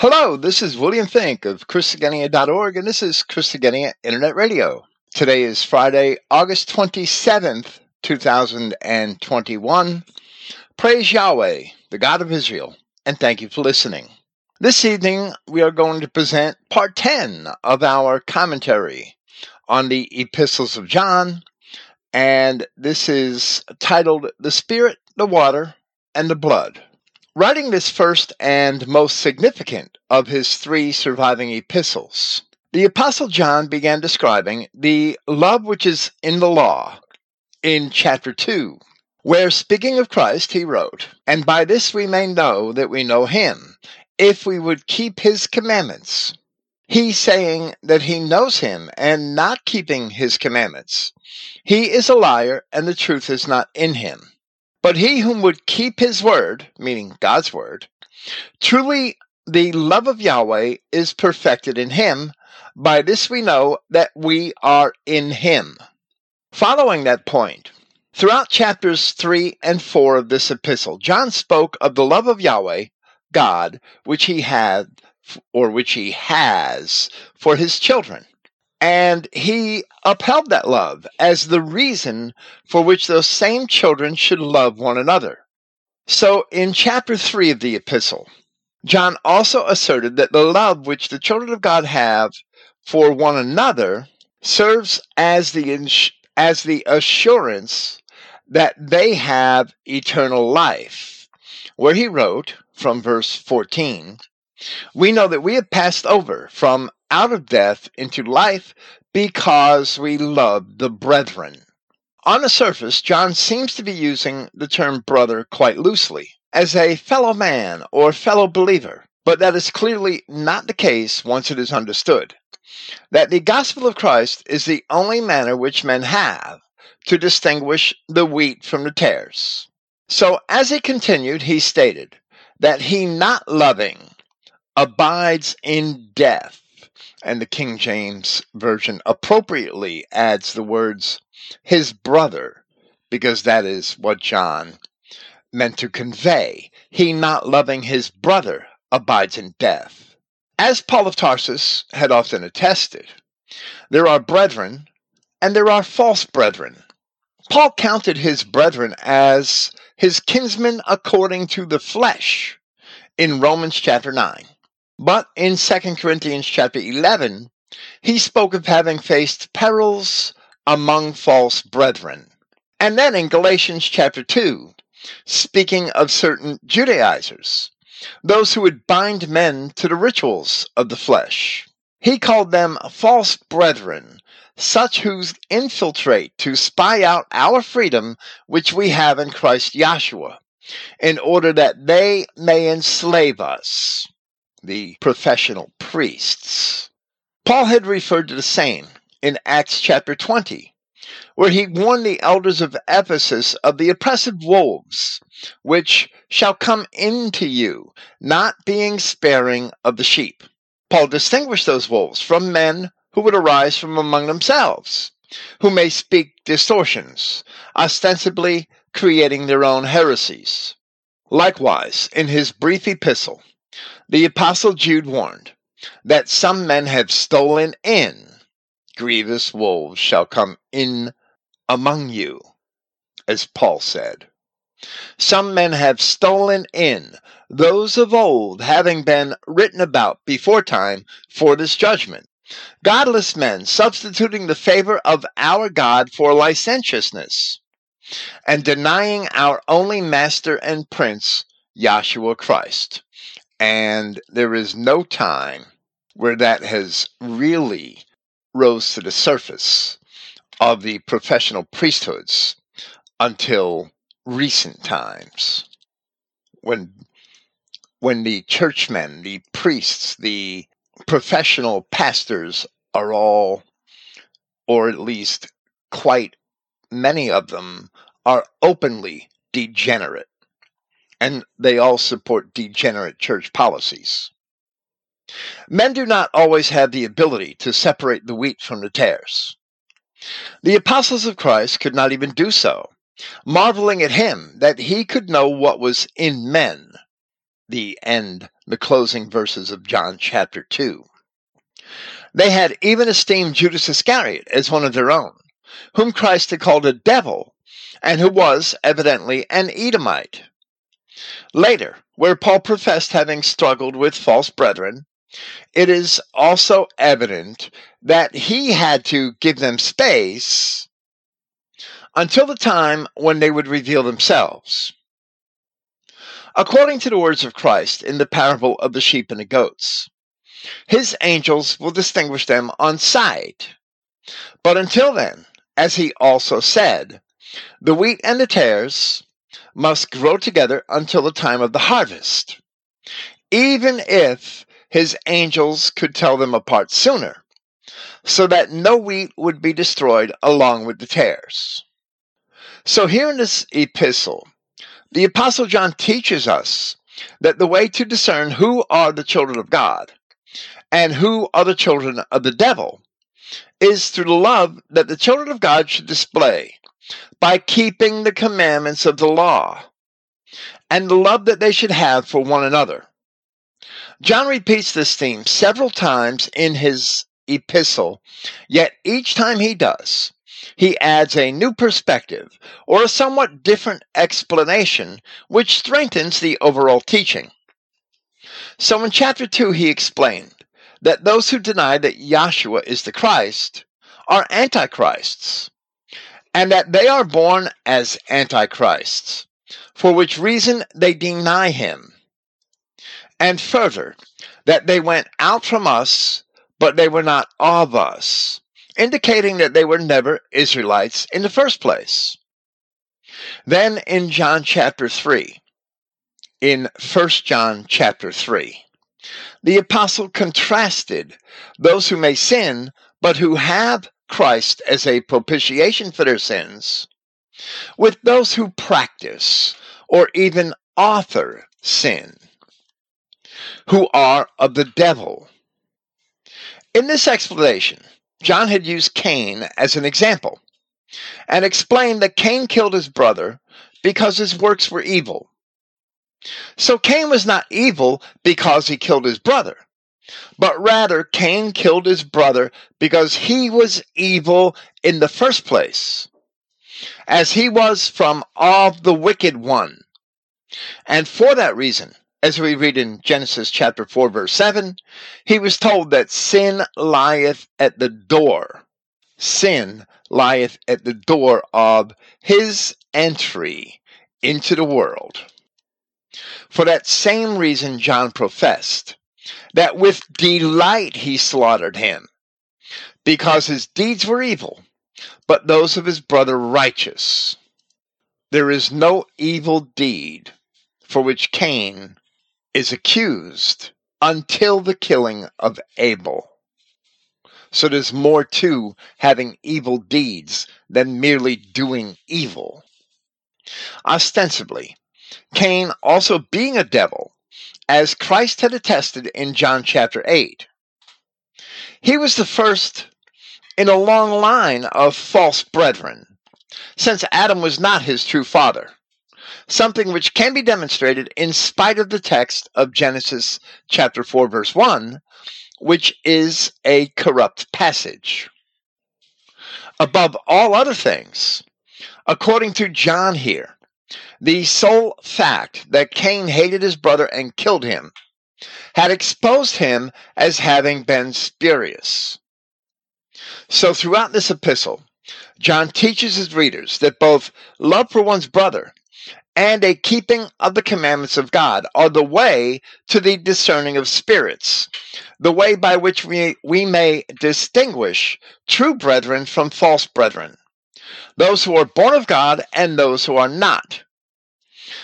Hello, this is William Finck of Christogenea.org, and this is Christogenea Internet Radio. Today is Friday, August 27th, 2021. Praise Yahweh, the God of Israel, and thank you for listening. This evening, we are going to present part 10 of our commentary on the epistles of John, and this is titled The Spirit, the Water, and the Blood. Writing this first and most significant of his three surviving epistles, the Apostle John began describing the love which is in the law in chapter 2, where speaking of Christ, he wrote, And by this we may know that we know him, if we would keep his commandments. He saying that he knows him and not keeping his commandments. He is a liar, and the truth is not in him. But he whom would keep his word, meaning God's word, truly the love of Yahweh is perfected in him. By this we know that we are in him. Following that point, throughout chapters 3 and 4 of this epistle, John spoke of the love of Yahweh, God, which he had or which he has for his children. And he upheld that love as the reason for which those same children should love one another. So in chapter 3 of the epistle, John also asserted that the love which the children of God have for one another serves as the, as the assurance that they have eternal life. Where he wrote from verse 14, we know that we have passed over from out of death into life because we love the brethren. On the surface, John seems to be using the term brother quite loosely, as a fellow man or fellow believer, but that is clearly not the case once it is understood. That the gospel of Christ is the only manner which men have to distinguish the wheat from the tares. So, as he continued, he stated that he not loving abides in death and the King James Version appropriately adds the words his brother, because that is what John meant to convey. He not loving his brother abides in death. As Paul of Tarsus had often attested, there are brethren and there are false brethren. Paul counted his brethren as his kinsmen according to the flesh in Romans chapter 9. But in 2 Corinthians chapter 11, he spoke of having faced perils among false brethren. And then in Galatians chapter 2, speaking of certain Judaizers, those who would bind men to the rituals of the flesh, he called them false brethren, such who infiltrate to spy out our freedom which we have in Christ Yahshua, in order that they may enslave us the professional priests. Paul had referred to the same in Acts chapter 20, where he warned the elders of Ephesus of the oppressive wolves, which shall come into you, not being sparing of the sheep. Paul distinguished those wolves from men who would arise from among themselves, who may speak distortions, ostensibly creating their own heresies. Likewise, in his brief epistle, the Apostle Jude warned that some men have stolen in. Grievous wolves shall come in among you, as Paul said. Some men have stolen in, those of old having been written about before time for this judgment. Godless men substituting the favor of our God for licentiousness, and denying our only Master and Prince, Yahshua Christ. And there is no time where that has really rose to the surface of the professional priesthoods until recent times. When when the churchmen, the priests, the professional pastors are all or at least quite many of them are openly degenerate and they all support degenerate church policies. Men do not always have the ability to separate the wheat from the tares. The apostles of Christ could not even do so, marveling at him that he could know what was in men, the end, the closing verses of John chapter 2. They had even esteemed Judas Iscariot as one of their own, whom Christ had called a devil, and who was evidently an Edomite. Later, where Paul professed having struggled with false brethren, it is also evident that he had to give them space until the time when they would reveal themselves. According to the words of Christ in the parable of the sheep and the goats, his angels will distinguish them on sight. But until then, as he also said, the wheat and the tares must grow together until the time of the harvest, even if his angels could tell them apart sooner, so that no wheat would be destroyed along with the tares. So, here in this epistle, the Apostle John teaches us that the way to discern who are the children of God and who are the children of the devil is through the love that the children of God should display by keeping the commandments of the law and the love that they should have for one another. John repeats this theme several times in his epistle, yet each time he does, he adds a new perspective or a somewhat different explanation which strengthens the overall teaching. So in chapter 2, he explained that those who deny that Yahshua is the Christ are antichrists, and that they are born as antichrists, for which reason they deny him. And further, that they went out from us, but they were not of us, indicating that they were never Israelites in the first place. Then in John chapter 3, in 1 John chapter 3, the apostle contrasted those who may sin, but who have Christ as a propitiation for their sins, with those who practice or even author sin, who are of the devil. In this explanation, John had used Cain as an example and explained that Cain killed his brother because his works were evil. So Cain was not evil because he killed his brother, but rather Cain killed his brother because he was evil in the first place, as he was from of the wicked one. And for that reason, as we read in Genesis chapter 4, verse 7, he was told that sin lieth at the door. Sin lieth at the door of his entry into the world. For that same reason, John professed that with delight he slaughtered him, because his deeds were evil, but those of his brother righteous. There is no evil deed for which Cain is accused until the killing of Abel. So there's more to having evil deeds than merely doing evil. Ostensibly, Cain also being a devil, as Christ had attested in John chapter 8. He was the first in a long line of false brethren, since Adam was not his true father something which can be demonstrated in spite of the text of Genesis chapter 4 verse 1, which is a corrupt passage. Above all other things, according to John here, the sole fact that Cain hated his brother and killed him had exposed him as having been spurious. So throughout this epistle, John teaches his readers that both love for one's brother and a keeping of the commandments of God are the way to the discerning of spirits, the way by which we, we may distinguish true brethren from false brethren, those who are born of God and those who are not.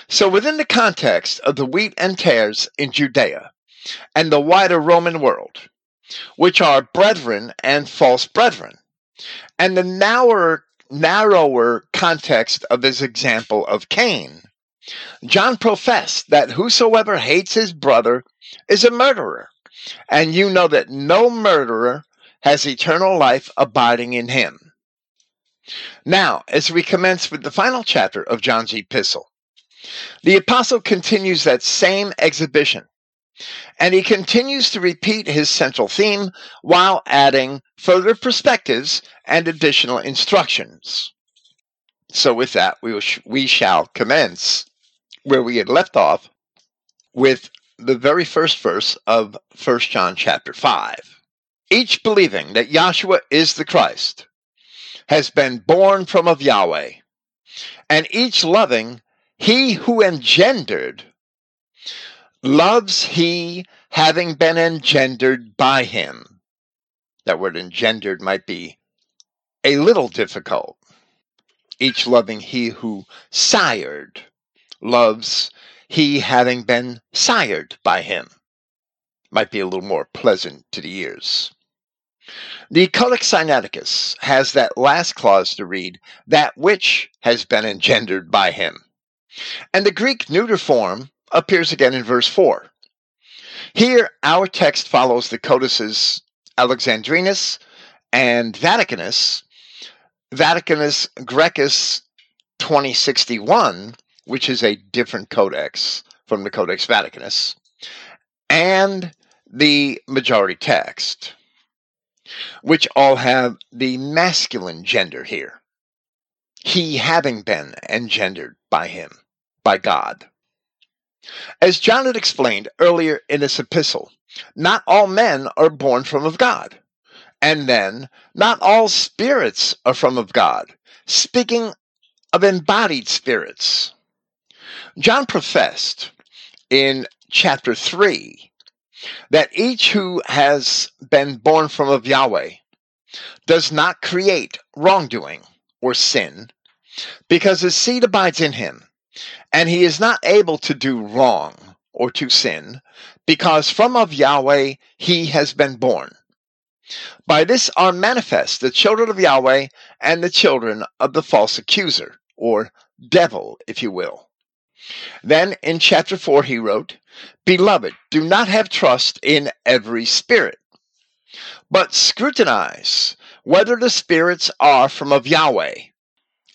So, within the context of the wheat and tares in Judea and the wider Roman world, which are brethren and false brethren, and the narrower narrower context of this example of Cain, John professed that whosoever hates his brother is a murderer, and you know that no murderer has eternal life abiding in him. Now, as we commence with the final chapter of John's epistle, The apostle continues that same exhibition, and he continues to repeat his central theme while adding further perspectives and additional instructions. So, with that, we, sh- we shall commence where we had left off with the very first verse of 1 John chapter 5. Each believing that Yahshua is the Christ has been born from of Yahweh, and each loving he who engendered loves he having been engendered by him. That word engendered might be a little difficult. Each loving he who sired loves he having been sired by him. Might be a little more pleasant to the ears. The Codex Sinaiticus has that last clause to read, that which has been engendered by him. And the Greek neuter form appears again in verse 4. Here, our text follows the codices Alexandrinus and Vaticanus. Vaticanus Graecus 2061, which is a different codex from the Codex Vaticanus, and the majority text which all have the masculine gender here. He having been engendered by him, by God. As John had explained earlier in this epistle, not all men are born from of God. And then, not all spirits are from of God, speaking of embodied spirits. John professed in chapter 3 that each who has been born from of Yahweh does not create wrongdoing or sin because his seed abides in him and he is not able to do wrong or to sin because from of Yahweh he has been born. By this are manifest the children of Yahweh and the children of the false accuser, or devil, if you will. Then in chapter 4 he wrote, Beloved, do not have trust in every spirit, but scrutinize whether the spirits are from of Yahweh.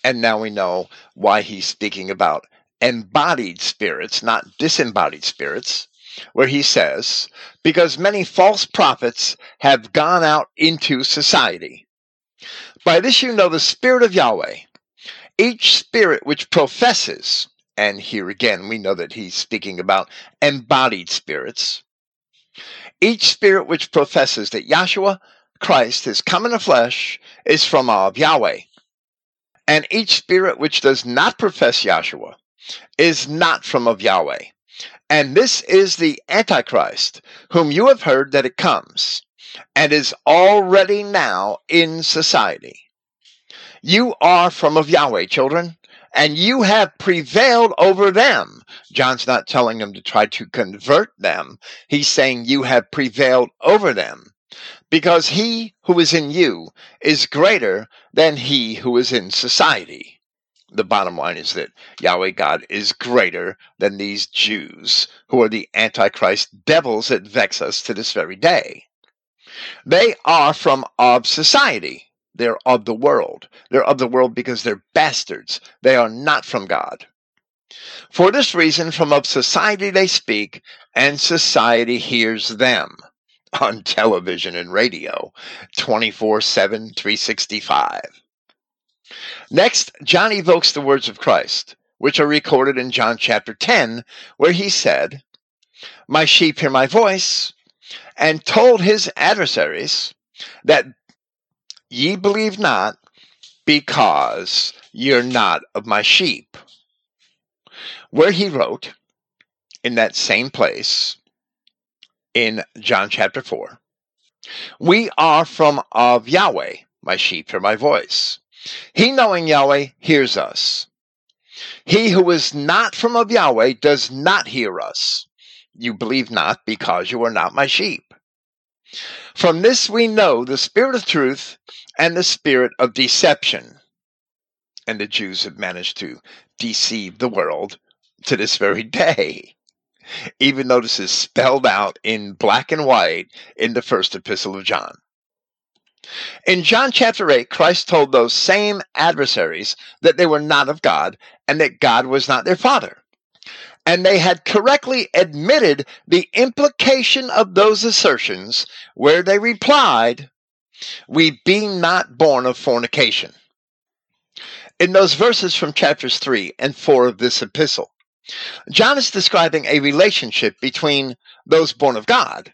And now we know why he's speaking about embodied spirits, not disembodied spirits, where he says, Because many false prophets have gone out into society. By this you know the Spirit of Yahweh. Each spirit which professes and here again, we know that he's speaking about embodied spirits. Each spirit which professes that Yahshua Christ has come in the flesh is from of Yahweh. And each spirit which does not profess Yahshua is not from of Yahweh. And this is the Antichrist, whom you have heard that it comes, and is already now in society. You are from of Yahweh, children, and you have prevailed over them. John's not telling them to try to convert them. He's saying you have prevailed over them because he who is in you is greater than he who is in society. The bottom line is that Yahweh God is greater than these Jews who are the Antichrist devils that vex us to this very day. They are from of society. They're of the world. They're of the world because they're bastards. They are not from God. For this reason, from of society they speak, and society hears them on television and radio 24 7, 365. Next, John evokes the words of Christ, which are recorded in John chapter 10, where he said, My sheep hear my voice, and told his adversaries that Ye believe not, because you're not of my sheep. Where he wrote, in that same place, in John chapter 4, we are from of Yahweh, my sheep hear my voice. He, knowing Yahweh, hears us. He who is not from of Yahweh does not hear us. You believe not because you are not my sheep. From this we know the spirit of truth and the spirit of deception. And the Jews have managed to deceive the world to this very day, even though this is spelled out in black and white in the first epistle of John. In John chapter 8, Christ told those same adversaries that they were not of God and that God was not their Father. And they had correctly admitted the implication of those assertions, where they replied, We be not born of fornication. In those verses from chapters 3 and 4 of this epistle, John is describing a relationship between those born of God,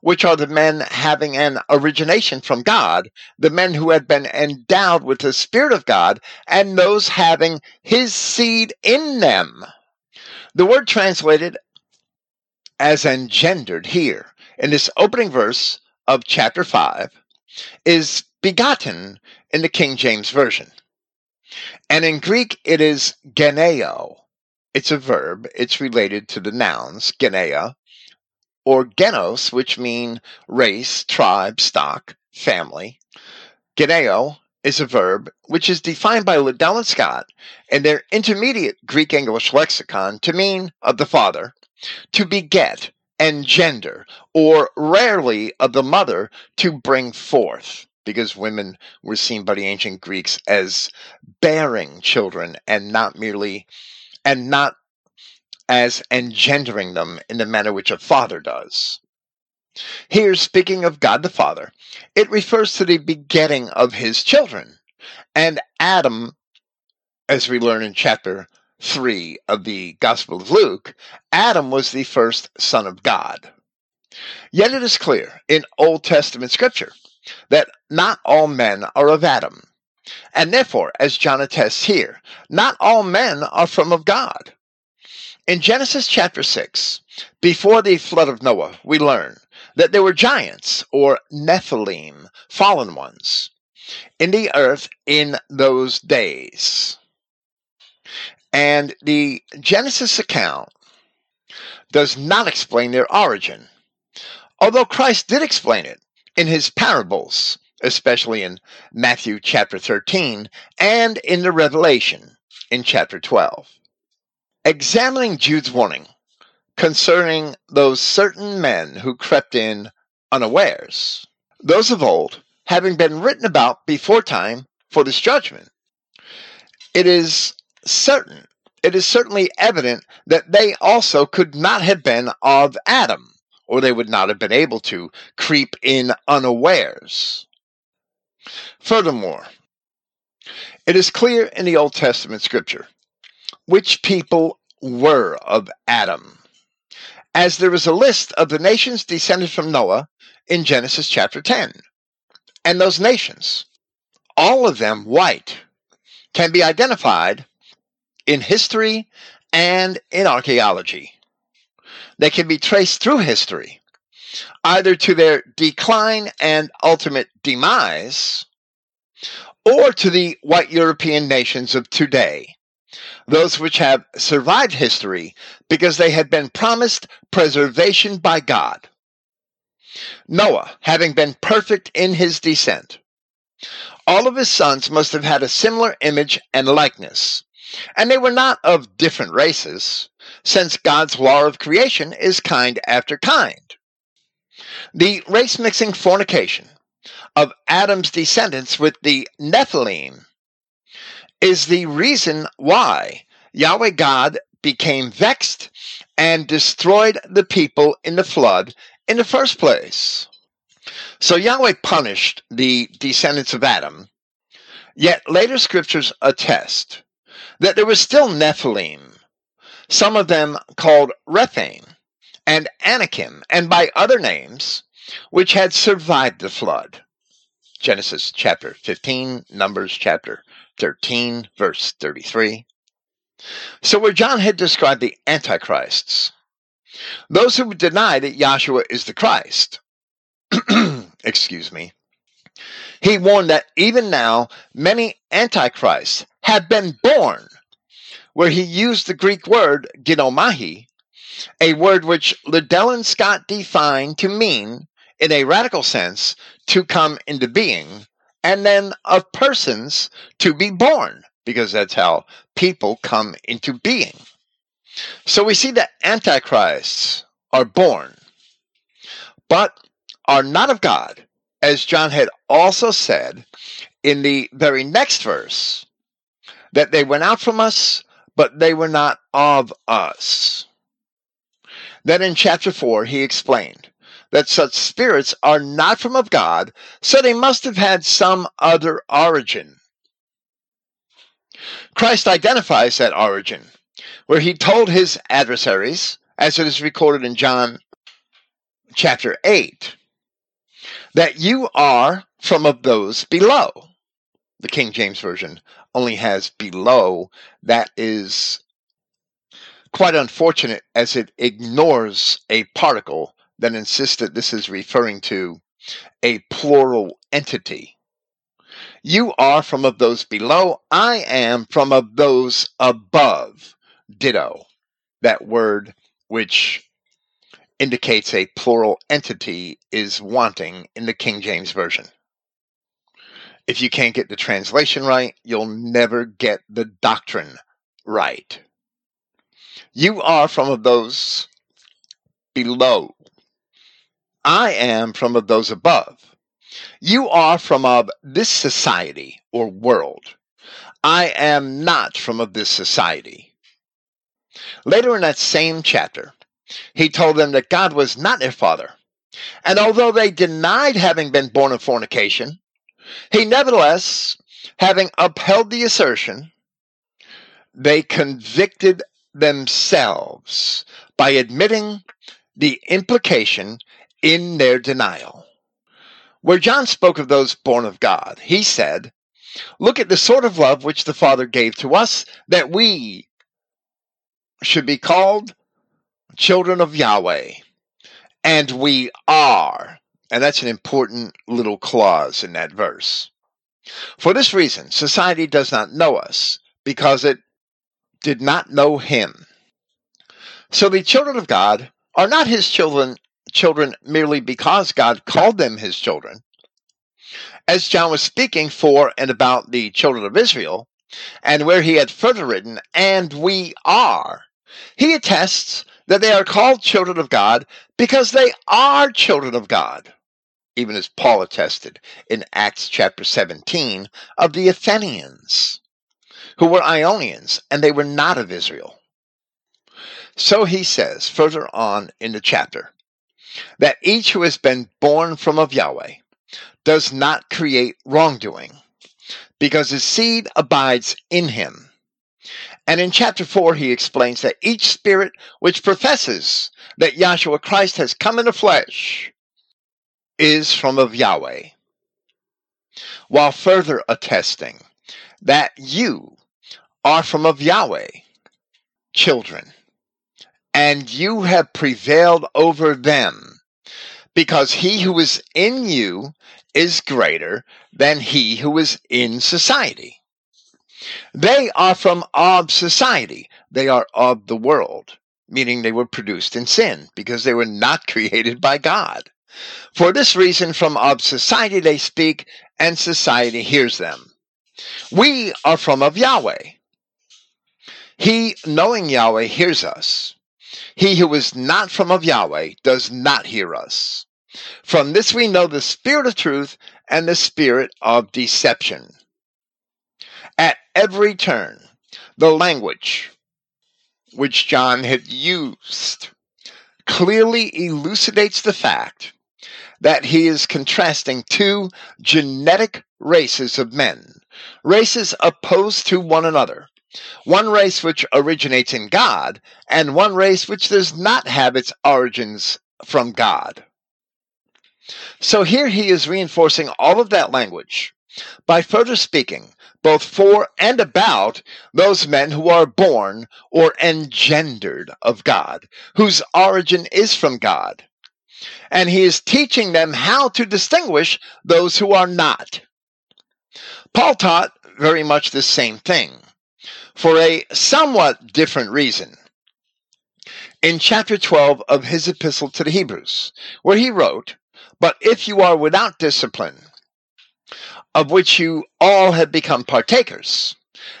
which are the men having an origination from God, the men who had been endowed with the Spirit of God, and those having his seed in them. The word translated as engendered here in this opening verse of chapter 5 is begotten in the King James Version. And in Greek, it is geneo. It's a verb. It's related to the nouns, genea, or genos, which mean race, tribe, stock, family. Geneo is a verb which is defined by Liddell and Scott in their intermediate Greek English lexicon to mean of the father, to beget, engender, or rarely of the mother to bring forth, because women were seen by the ancient Greeks as bearing children and not merely and not as engendering them in the manner which a father does. Here, speaking of God the Father, it refers to the begetting of his children. And Adam, as we learn in chapter 3 of the Gospel of Luke, Adam was the first son of God. Yet it is clear in Old Testament scripture that not all men are of Adam. And therefore, as John attests here, not all men are from of God. In Genesis chapter 6, before the flood of Noah, we learn that there were giants, or Nephilim, fallen ones, in the earth in those days. And the Genesis account does not explain their origin, although Christ did explain it in his parables, especially in Matthew chapter 13 and in the Revelation in chapter 12 examining Jude's warning concerning those certain men who crept in unawares, those of old having been written about before time for this judgment, it is certain, it is certainly evident that they also could not have been of Adam, or they would not have been able to creep in unawares. Furthermore, it is clear in the Old Testament scripture which people were of Adam, as there is a list of the nations descended from Noah in Genesis chapter 10. And those nations, all of them white, can be identified in history and in archaeology. They can be traced through history, either to their decline and ultimate demise, or to the white European nations of today those which have survived history because they had been promised preservation by God. Noah, having been perfect in his descent, all of his sons must have had a similar image and likeness, and they were not of different races, since God's law of creation is kind after kind. The race mixing fornication of Adam's descendants with the Nephilim is the reason why Yahweh God became vexed and destroyed the people in the flood in the first place. So Yahweh punished the descendants of Adam, yet later scriptures attest that there was still Nephilim, some of them called Rephaim and Anakim, and by other names, which had survived the flood. Genesis chapter 15, Numbers chapter 13, verse 33. So, where John had described the antichrists, those who deny that Yahshua is the Christ, excuse me, he warned that even now many antichrists have been born, where he used the Greek word ginomai, a word which Liddell and Scott defined to mean, in a radical sense, to come into being, and then of persons to be born, because that's how people come into being. So we see that antichrists are born, but are not of God, as John had also said in the very next verse, that they went out from us, but they were not of us. Then in chapter 4, he explained that such spirits are not from of God, so they must have had some other origin. Christ identifies that origin, where he told his adversaries, as it is recorded in John chapter 8, that you are from of those below. The King James Version only has below. That is quite unfortunate as it ignores a particle that insist that this is referring to a plural entity. You are from of those below, I am from of those above. Ditto. That word which indicates a plural entity is wanting in the King James Version. If you can't get the translation right, you'll never get the doctrine right. You are from of those below. I am from of those above. You are from of this society or world. I am not from of this society. Later in that same chapter, he told them that God was not their father. And although they denied having been born of fornication, he nevertheless, having upheld the assertion, they convicted themselves by admitting the implication in their denial. Where John spoke of those born of God, he said, Look at the sort of love which the Father gave to us that we should be called children of Yahweh. And we are. And that's an important little clause in that verse. For this reason, society does not know us because it did not know him. So the children of God are not his children children merely because God called them his children. As John was speaking for and about the children of Israel, and where he had further written, and we are, he attests that they are called children of God because they are children of God even as Paul attested in Acts chapter 17 of the Athenians, who were Ionians, and they were not of Israel. So he says further on in the chapter that each who has been born from of Yahweh does not create wrongdoing, because his seed abides in him. And in chapter 4, he explains that each spirit which professes that Yahshua Christ has come in the flesh is from of Yahweh, while further attesting that you are from of Yahweh, children, and you have prevailed over them, because he who is in you is greater than he who is in society. They are from of society. They are of the world, meaning they were produced in sin because they were not created by God. For this reason, from of society they speak, and society hears them. We are from of Yahweh. He, knowing Yahweh, hears us. He who is not from of Yahweh does not hear us. From this we know the spirit of truth and the spirit of deception. At every turn, the language which John had used clearly elucidates the fact that he is contrasting two genetic races of men, races opposed to one another. One race which originates in God, and one race which does not have its origins from God. So here he is reinforcing all of that language by further speaking both for and about those men who are born or engendered of God, whose origin is from God, and he is teaching them how to distinguish those who are not. Paul taught very much the same thing for a somewhat different reason. In chapter 12 of his epistle to the Hebrews, where he wrote, But if you are without discipline, of which you all have become partakers,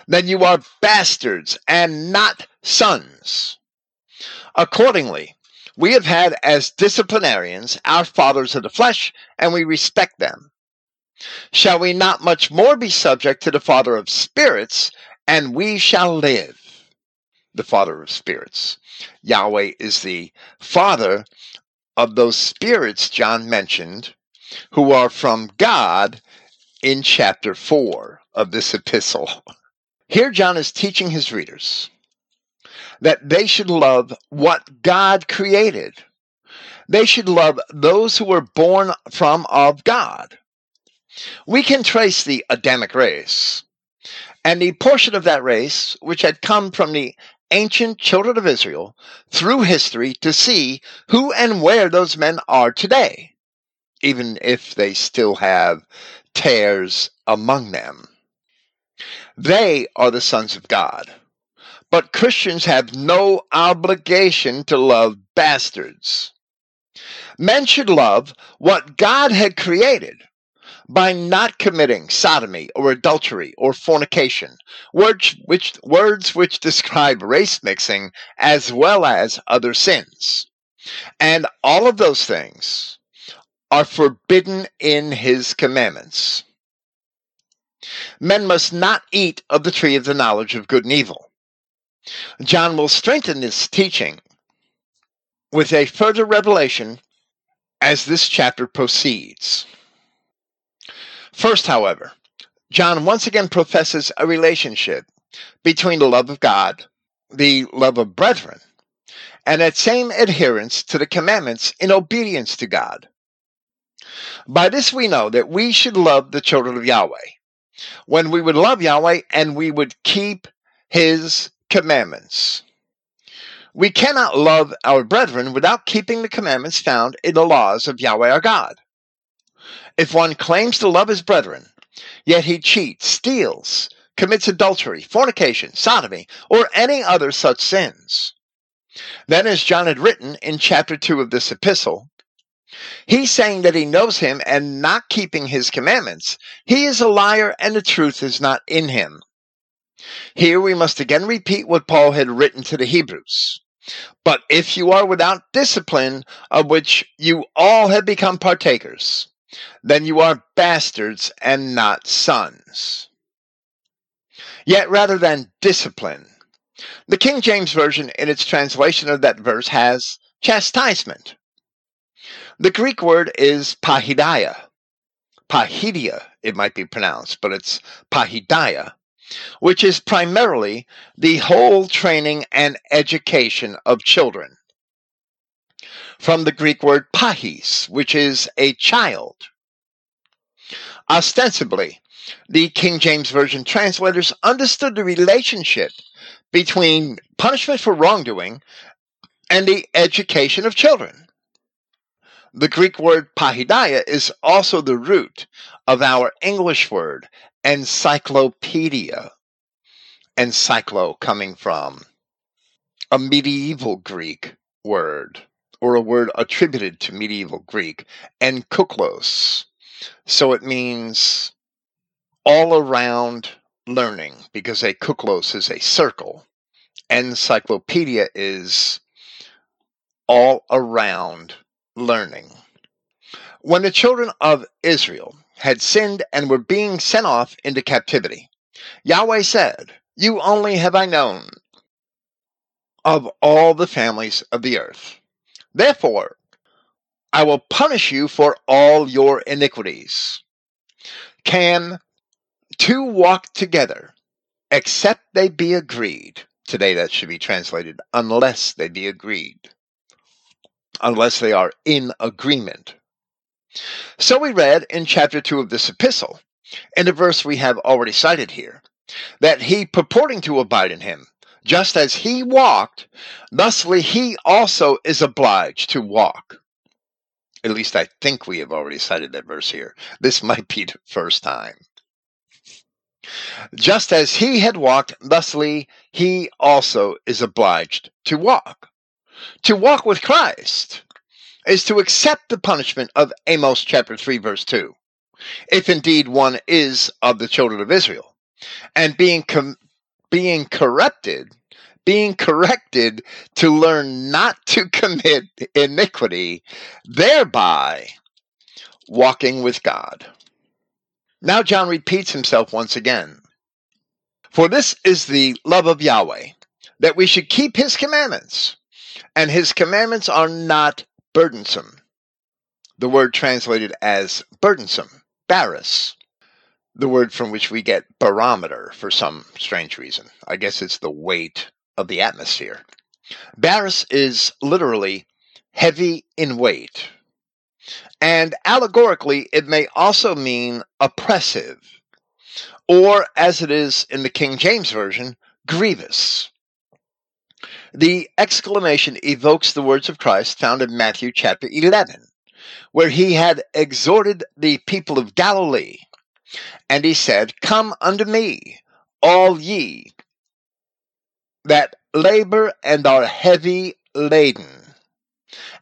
then you are bastards and not sons. Accordingly, we have had as disciplinarians our fathers of the flesh, and we respect them. Shall we not much more be subject to the Father of spirits, and we shall live? the Father of spirits. Yahweh is the Father of those spirits John mentioned who are from God in chapter 4 of this epistle. Here, John is teaching his readers that they should love what God created. They should love those who were born from of God. We can trace the Adamic race and the portion of that race which had come from the ancient children of Israel through history to see who and where those men are today, even if they still have tares among them. They are the sons of God. But Christians have no obligation to love bastards. Men should love what God had created by not committing sodomy or adultery or fornication, words which, words which describe race mixing as well as other sins. And all of those things are forbidden in his commandments. Men must not eat of the tree of the knowledge of good and evil. John will strengthen this teaching with a further revelation as this chapter proceeds. First, however, John once again professes a relationship between the love of God, the love of brethren, and that same adherence to the commandments in obedience to God. By this we know that we should love the children of Yahweh, when we would love Yahweh and we would keep his commandments. We cannot love our brethren without keeping the commandments found in the laws of Yahweh our God. If one claims to love his brethren, yet he cheats, steals, commits adultery, fornication, sodomy, or any other such sins, then as John had written in chapter 2 of this epistle, he's saying that he knows him and not keeping his commandments, he is a liar and the truth is not in him. Here we must again repeat what Paul had written to the Hebrews. But if you are without discipline, of which you all have become partakers, then you are bastards and not sons. Yet rather than discipline, the King James Version in its translation of that verse has chastisement. The Greek word is pahidia. Pahidia, it might be pronounced, but it's pahidia, which is primarily the whole training and education of children from the Greek word pahis, which is a child. Ostensibly, the King James Version translators understood the relationship between punishment for wrongdoing and the education of children. The Greek word pahidia is also the root of our English word encyclopedia. Encyclo coming from a medieval Greek word or a word attributed to medieval Greek, and kuklos. So it means all around learning, because a kuklos is a circle. Encyclopedia is all around learning. When the children of Israel had sinned and were being sent off into captivity, Yahweh said, You only have I known of all the families of the earth. Therefore, I will punish you for all your iniquities. Can two walk together except they be agreed? Today that should be translated unless they be agreed. Unless they are in agreement. So we read in chapter 2 of this epistle, in the verse we have already cited here, that he purporting to abide in him just as he walked, thusly he also is obliged to walk. At least I think we have already cited that verse here. This might be the first time. Just as he had walked, thusly he also is obliged to walk. To walk with Christ is to accept the punishment of Amos chapter 3 verse 2. If indeed one is of the children of Israel, and being com- being corrupted, being corrected to learn not to commit iniquity, thereby walking with God. Now, John repeats himself once again. For this is the love of Yahweh, that we should keep his commandments, and his commandments are not burdensome. The word translated as burdensome, baris, the word from which we get barometer for some strange reason. I guess it's the weight of the atmosphere. Baris is literally heavy in weight. And allegorically, it may also mean oppressive, or as it is in the King James Version, grievous. The exclamation evokes the words of Christ found in Matthew chapter 11, where he had exhorted the people of Galilee, and he said, Come unto me, all ye that labor and are heavy laden,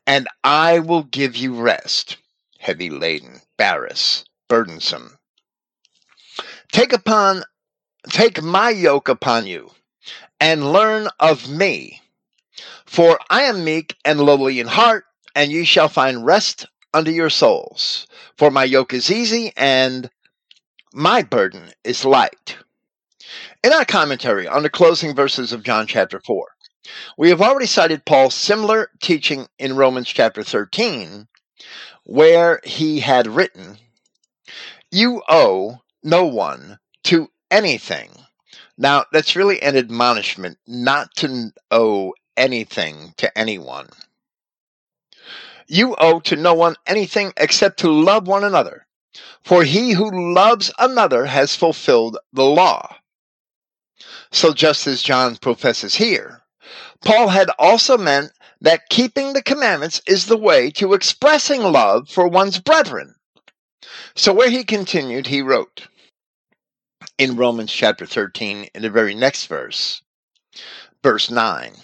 and I will give you rest. Heavy laden, baris, burdensome. Take upon take my yoke upon you, and learn of me. For I am meek and lowly in heart, and ye shall find rest unto your souls. For my yoke is easy and my burden is light. In our commentary on the closing verses of John chapter 4, we have already cited Paul's similar teaching in Romans chapter 13, where he had written, You owe no one to anything. Now, that's really an admonishment not to owe anything to anyone. You owe to no one anything except to love one another, for he who loves another has fulfilled the law. So, just as John professes here, Paul had also meant that keeping the commandments is the way to expressing love for one's brethren. So, where he continued, he wrote in Romans chapter 13, in the very next verse, verse 9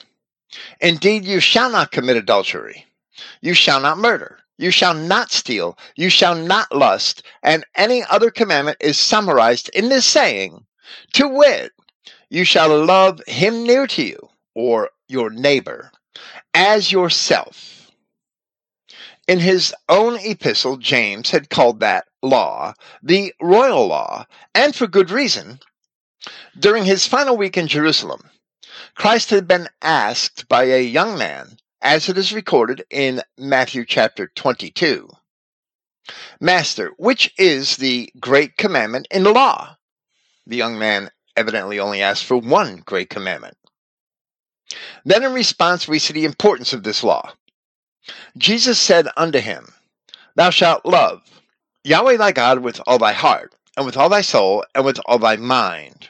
Indeed, you shall not commit adultery, you shall not murder, you shall not steal, you shall not lust, and any other commandment is summarized in this saying, to wit, you shall love him near to you, or your neighbor, as yourself. In his own epistle, James had called that law the royal law, and for good reason. During his final week in Jerusalem, Christ had been asked by a young man, as it is recorded in Matthew chapter 22, Master, which is the great commandment in the law? The young man evidently only asked for one great commandment. Then, in response, we see the importance of this law. Jesus said unto him, Thou shalt love Yahweh thy God with all thy heart, and with all thy soul, and with all thy mind.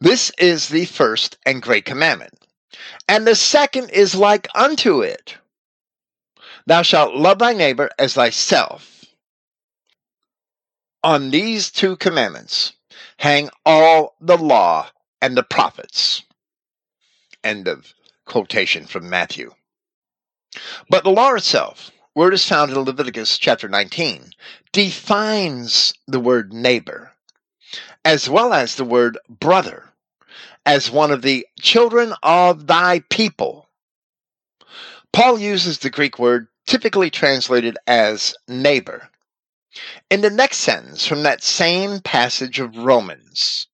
This is the first and great commandment. And the second is like unto it Thou shalt love thy neighbor as thyself. On these two commandments hang all the law and the prophets. End of quotation from Matthew. But the law itself, where it is found in Leviticus chapter 19, defines the word neighbor, as well as the word brother, as one of the children of thy people. Paul uses the Greek word typically translated as neighbor in the next sentence from that same passage of Romans,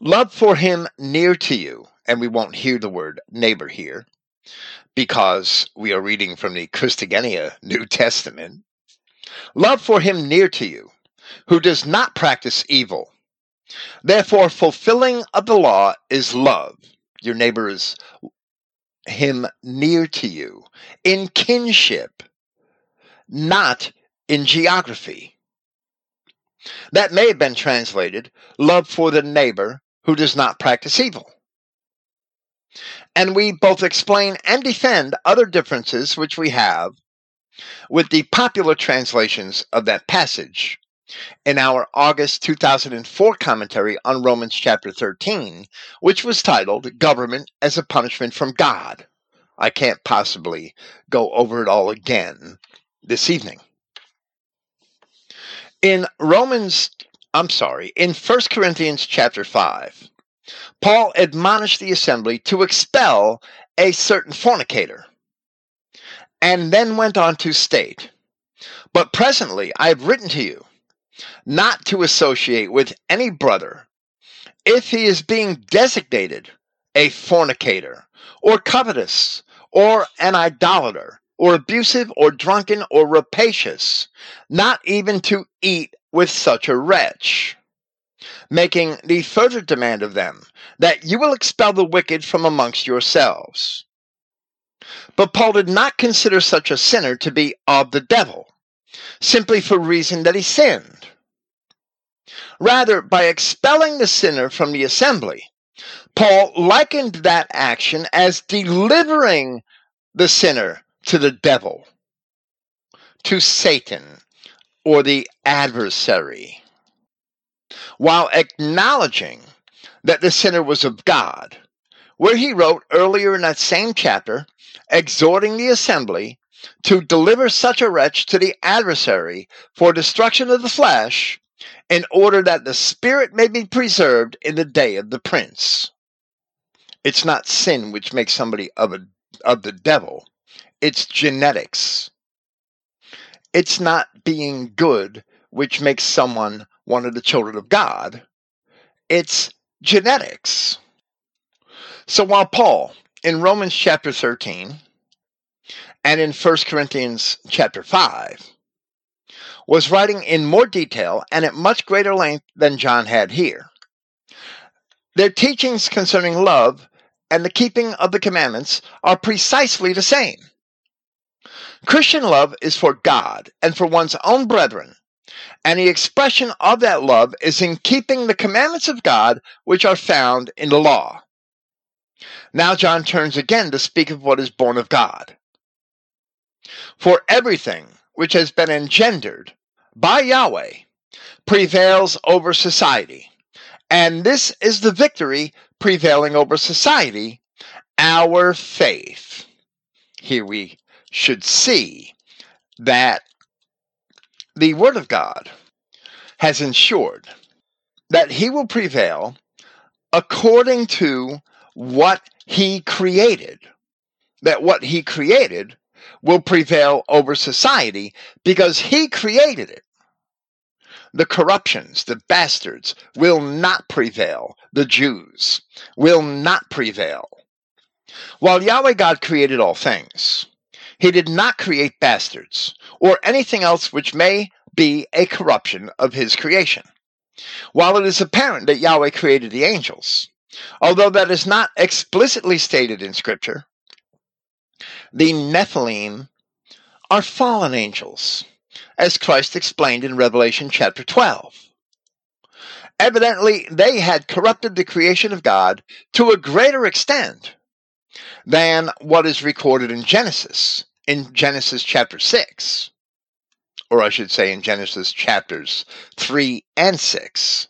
love for him near to you, and we won't hear the word neighbor here because we are reading from the Christogenea New Testament. Love for him near to you, who does not practice evil. Therefore, fulfilling of the law is love. Your neighbor is him near to you in kinship, not in geography. That may have been translated love for the neighbor who does not practice evil. And we both explain and defend other differences which we have with the popular translations of that passage in our August 2004 commentary on Romans chapter 13, which was titled Government as a Punishment from God. I can't possibly go over it all again this evening in Romans, I'm sorry, in 1 Corinthians chapter 5, Paul admonished the assembly to expel a certain fornicator, and then went on to state, But presently I have written to you not to associate with any brother if he is being designated a fornicator, or covetous, or an idolater, or abusive, or drunken, or rapacious, not even to eat with such a wretch. Making the further demand of them that you will expel the wicked from amongst yourselves. But Paul did not consider such a sinner to be of the devil, simply for reason that he sinned. Rather, by expelling the sinner from the assembly, Paul likened that action as delivering the sinner to the devil, to Satan, or the adversary, while acknowledging that the sinner was of God, where he wrote earlier in that same chapter, exhorting the assembly to deliver such a wretch to the adversary for destruction of the flesh, in order that the spirit may be preserved in the day of the prince. It's not sin which makes somebody of a of the devil. It's genetics. It's not being good which makes someone one of the children of God. It's genetics. So while Paul in Romans chapter 13 and in 1 Corinthians chapter 5 was writing in more detail and at much greater length than John had here. Their teachings concerning love and the keeping of the commandments are precisely the same. Christian love is for God and for one's own brethren, and the expression of that love is in keeping the commandments of God which are found in the law. Now John turns again to speak of what is born of God. For everything which has been engendered by Yahweh prevails over society. And this is the victory prevailing over society, our faith. Here we should see that the Word of God has ensured that He will prevail according to what He created. That what He created will prevail over society because He created it. The corruptions, the bastards, will not prevail. The Jews will not prevail. While Yahweh God created all things, he did not create bastards or anything else which may be a corruption of his creation. While it is apparent that Yahweh created the angels, although that is not explicitly stated in Scripture, the Nephilim are fallen angels, as Christ explained in Revelation chapter 12. Evidently, they had corrupted the creation of God to a greater extent than what is recorded in Genesis, in Genesis chapter 6, or I should say in Genesis chapters 3 and 6.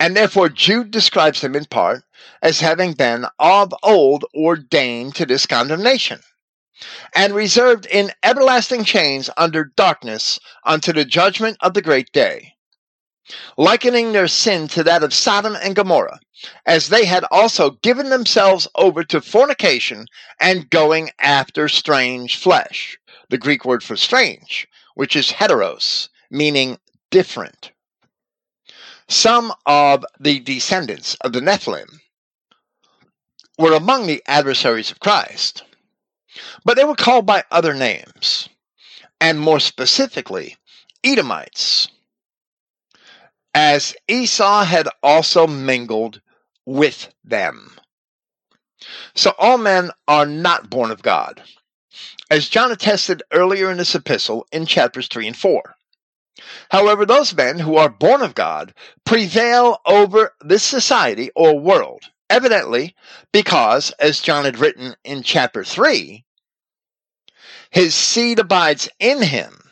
And therefore, Jude describes them in part as having been of old ordained to this condemnation, and reserved in everlasting chains under darkness unto the judgment of the great day likening their sin to that of Sodom and Gomorrah, as they had also given themselves over to fornication and going after strange flesh. The Greek word for strange, which is heteros, meaning different. Some of the descendants of the Nephilim were among the adversaries of Christ, but they were called by other names, and more specifically, Edomites as Esau had also mingled with them. So all men are not born of God, as John attested earlier in this epistle in chapters 3 and 4. However, those men who are born of God prevail over this society or world, evidently because, as John had written in chapter 3, his seed abides in him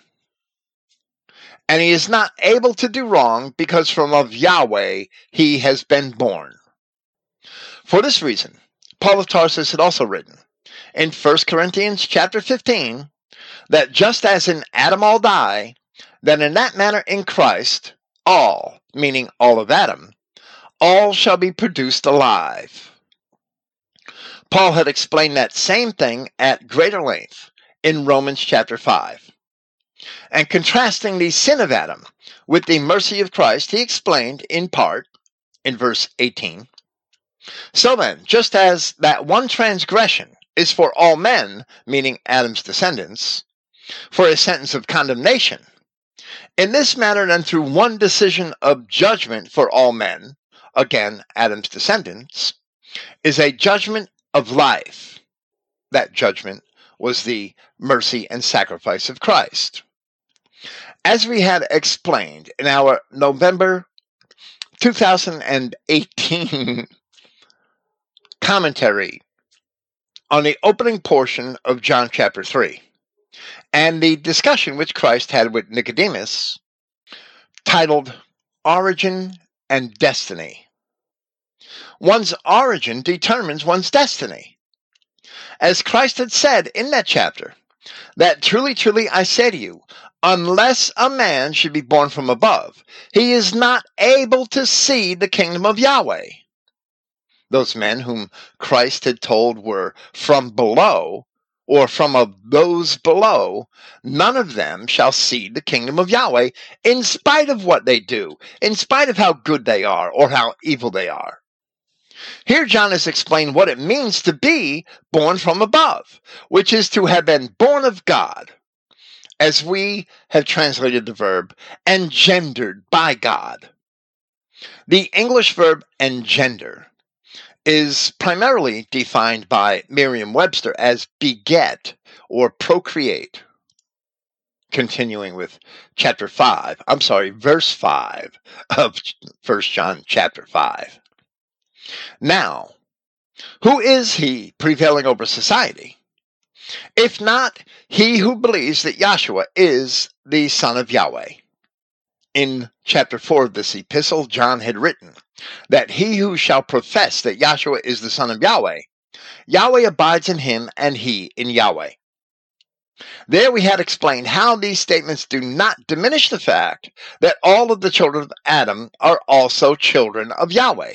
and he is not able to do wrong because from of Yahweh he has been born. For this reason, Paul of Tarsus had also written in 1 Corinthians chapter 15 that just as in Adam all die, that in that manner in Christ all, meaning all of Adam, all shall be produced alive. Paul had explained that same thing at greater length in Romans chapter 5. And contrasting the sin of Adam with the mercy of Christ, he explained in part, in verse 18, So then, just as that one transgression is for all men, meaning Adam's descendants, for a sentence of condemnation, in this manner, then, through one decision of judgment for all men, again, Adam's descendants, is a judgment of life. That judgment was the mercy and sacrifice of Christ. As we had explained in our November 2018 commentary on the opening portion of John chapter 3 and the discussion which Christ had with Nicodemus, titled Origin and Destiny. One's origin determines one's destiny. As Christ had said in that chapter, that truly, truly I say to you, unless a man should be born from above, he is not able to see the kingdom of Yahweh. Those men whom Christ had told were from below or from of those below, none of them shall see the kingdom of Yahweh, in spite of what they do, in spite of how good they are or how evil they are. Here, John has explained what it means to be born from above, which is to have been born of God, as we have translated the verb, engendered by God. The English verb engender is primarily defined by Merriam Webster as beget or procreate. Continuing with chapter 5, I'm sorry, verse 5 of 1 John chapter 5. Now, who is he prevailing over society? If not he who believes that Yahshua is the Son of Yahweh. In chapter 4 of this epistle, John had written, that he who shall profess that Yahshua is the Son of Yahweh, Yahweh abides in him and he in Yahweh. There we had explained how these statements do not diminish the fact that all of the children of Adam are also children of Yahweh,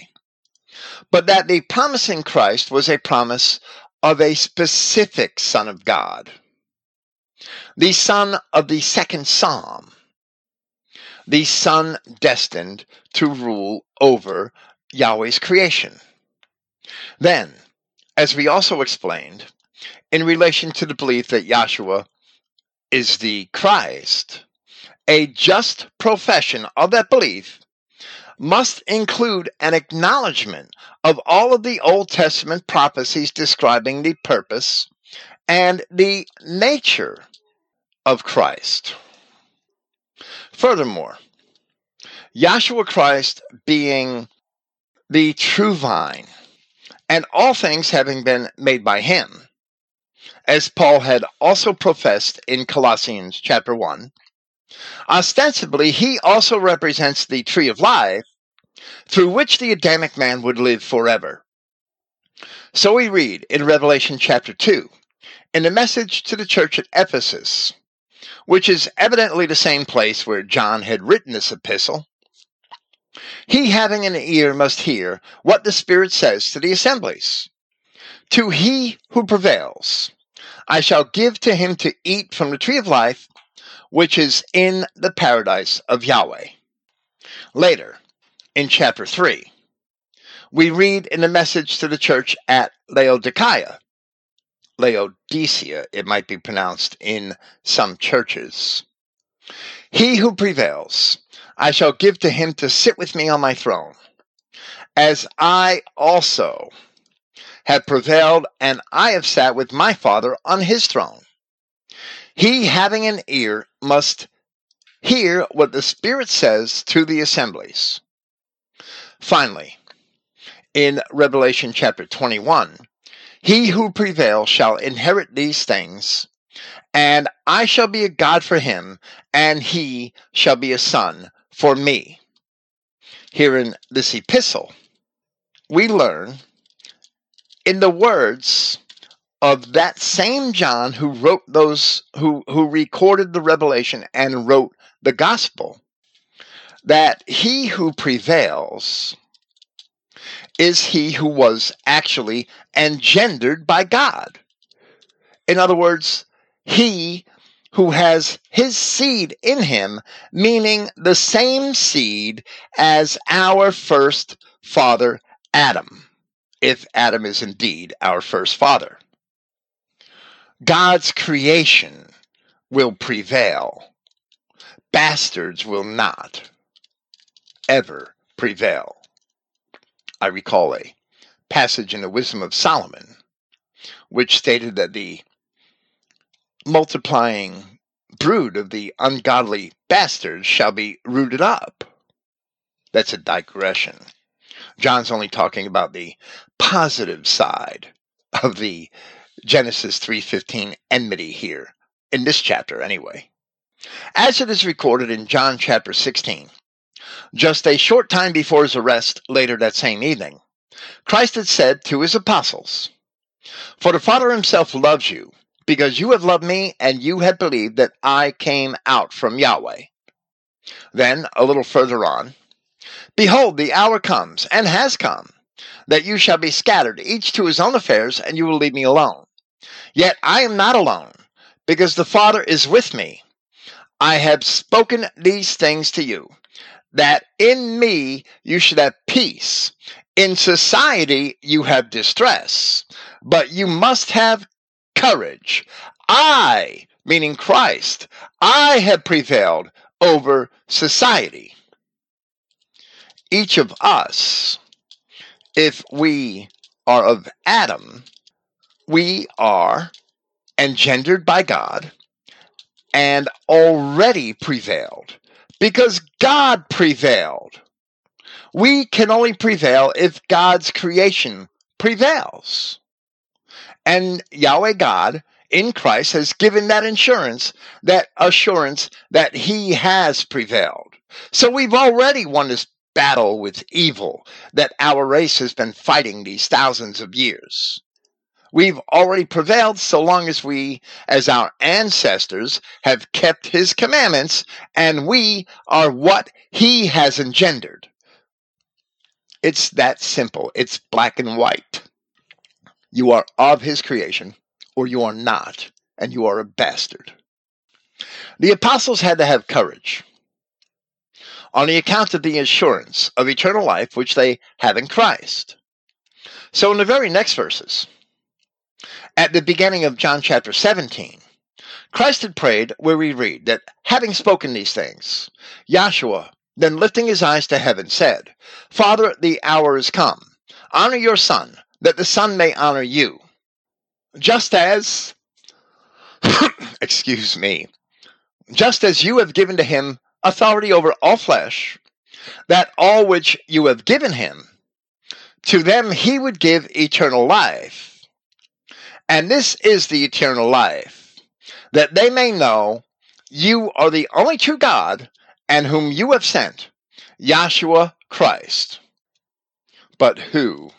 but that the promise in Christ was a promise of a specific Son of God, the Son of the second Psalm, the Son destined to rule over Yahweh's creation. Then, as we also explained, in relation to the belief that Yahshua is the Christ, a just profession of that belief must include an acknowledgement of all of the Old Testament prophecies describing the purpose and the nature of Christ. Furthermore, Yahshua Christ being the true vine, and all things having been made by him, as Paul had also professed in Colossians chapter 1. Ostensibly, he also represents the tree of life through which the Adamic man would live forever. So we read in Revelation chapter 2, in the message to the church at Ephesus, which is evidently the same place where John had written this epistle. He having an ear must hear what the Spirit says to the assemblies. To he who prevails, I shall give to him to eat from the tree of life, which is in the paradise of Yahweh. Later, in chapter 3, we read in the message to the church at Laodicea, Laodicea, it might be pronounced in some churches. He who prevails, I shall give to him to sit with me on my throne, as I also have prevailed, and I have sat with my Father on his throne. He having an ear must hear what the Spirit says to the assemblies. Finally, in Revelation chapter 21, he who prevails shall inherit these things, and I shall be a God for him, and he shall be a son for me. Here in this epistle, we learn in the words of that same John who wrote those who who recorded the revelation and wrote the gospel that he who prevails is he who was actually engendered by God. In other words, he who has his seed in him, meaning the same seed as our first father Adam. if Adam is indeed our first father. God's creation will prevail. Bastards will not ever prevail. I recall a passage in the Wisdom of Solomon which stated that the multiplying brood of the ungodly bastards shall be rooted up. That's a digression. John's only talking about the positive side of the Genesis 3:15 enmity here in this chapter anyway. As it is recorded in John chapter 16, just a short time before his arrest later that same evening, Christ had said to his apostles, For the Father himself loves you, because you have loved me and you have believed that I came out from Yahweh. Then, a little further on, Behold, the hour comes, and has come, that you shall be scattered, each to his own affairs, and you will leave me alone. Yet I am not alone, because the Father is with me. I have spoken these things to you, that in me you should have peace. In society you have distress, but you must have courage. I, meaning Christ, I have prevailed over society. Each of us, if we are of Adam, we are engendered by God and already prevailed because God prevailed. We can only prevail if God's creation prevails. And Yahweh God in Christ has given that insurance, that assurance that he has prevailed. So we've already won this battle with evil that our race has been fighting these thousands of years. We've already prevailed so long as we, as our ancestors, have kept his commandments, and we are what he has engendered. It's that simple. It's black and white. You are of his creation, or you are not, and you are a bastard. The apostles had to have courage on the account of the assurance of eternal life which they have in Christ. So, in the very next verses, at the beginning of John chapter 17, Christ had prayed where we read that having spoken these things, Yahshua, then lifting his eyes to heaven, said, Father, the hour is come. Honor your Son, that the Son may honor you. Just as, excuse me, just as you have given to him authority over all flesh, that all which you have given him, to them he would give eternal life. And this is the eternal life, that they may know you are the only true God and whom you have sent, Yahshua Christ. But who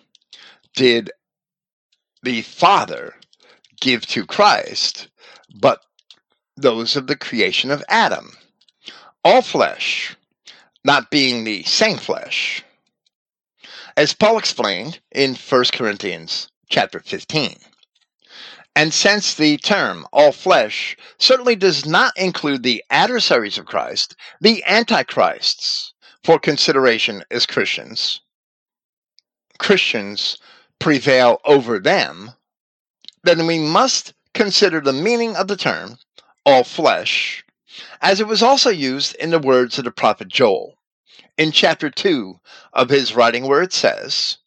did the Father give to Christ but those of the creation of Adam? all flesh, not being the same flesh. As Paul explained in 1 Corinthians chapter 15. And since the term all flesh certainly does not include the adversaries of Christ, the antichrists, for consideration as Christians, Christians prevail over them, then we must consider the meaning of the term all flesh as it was also used in the words of the prophet Joel. In chapter 2 of his writing, where it says,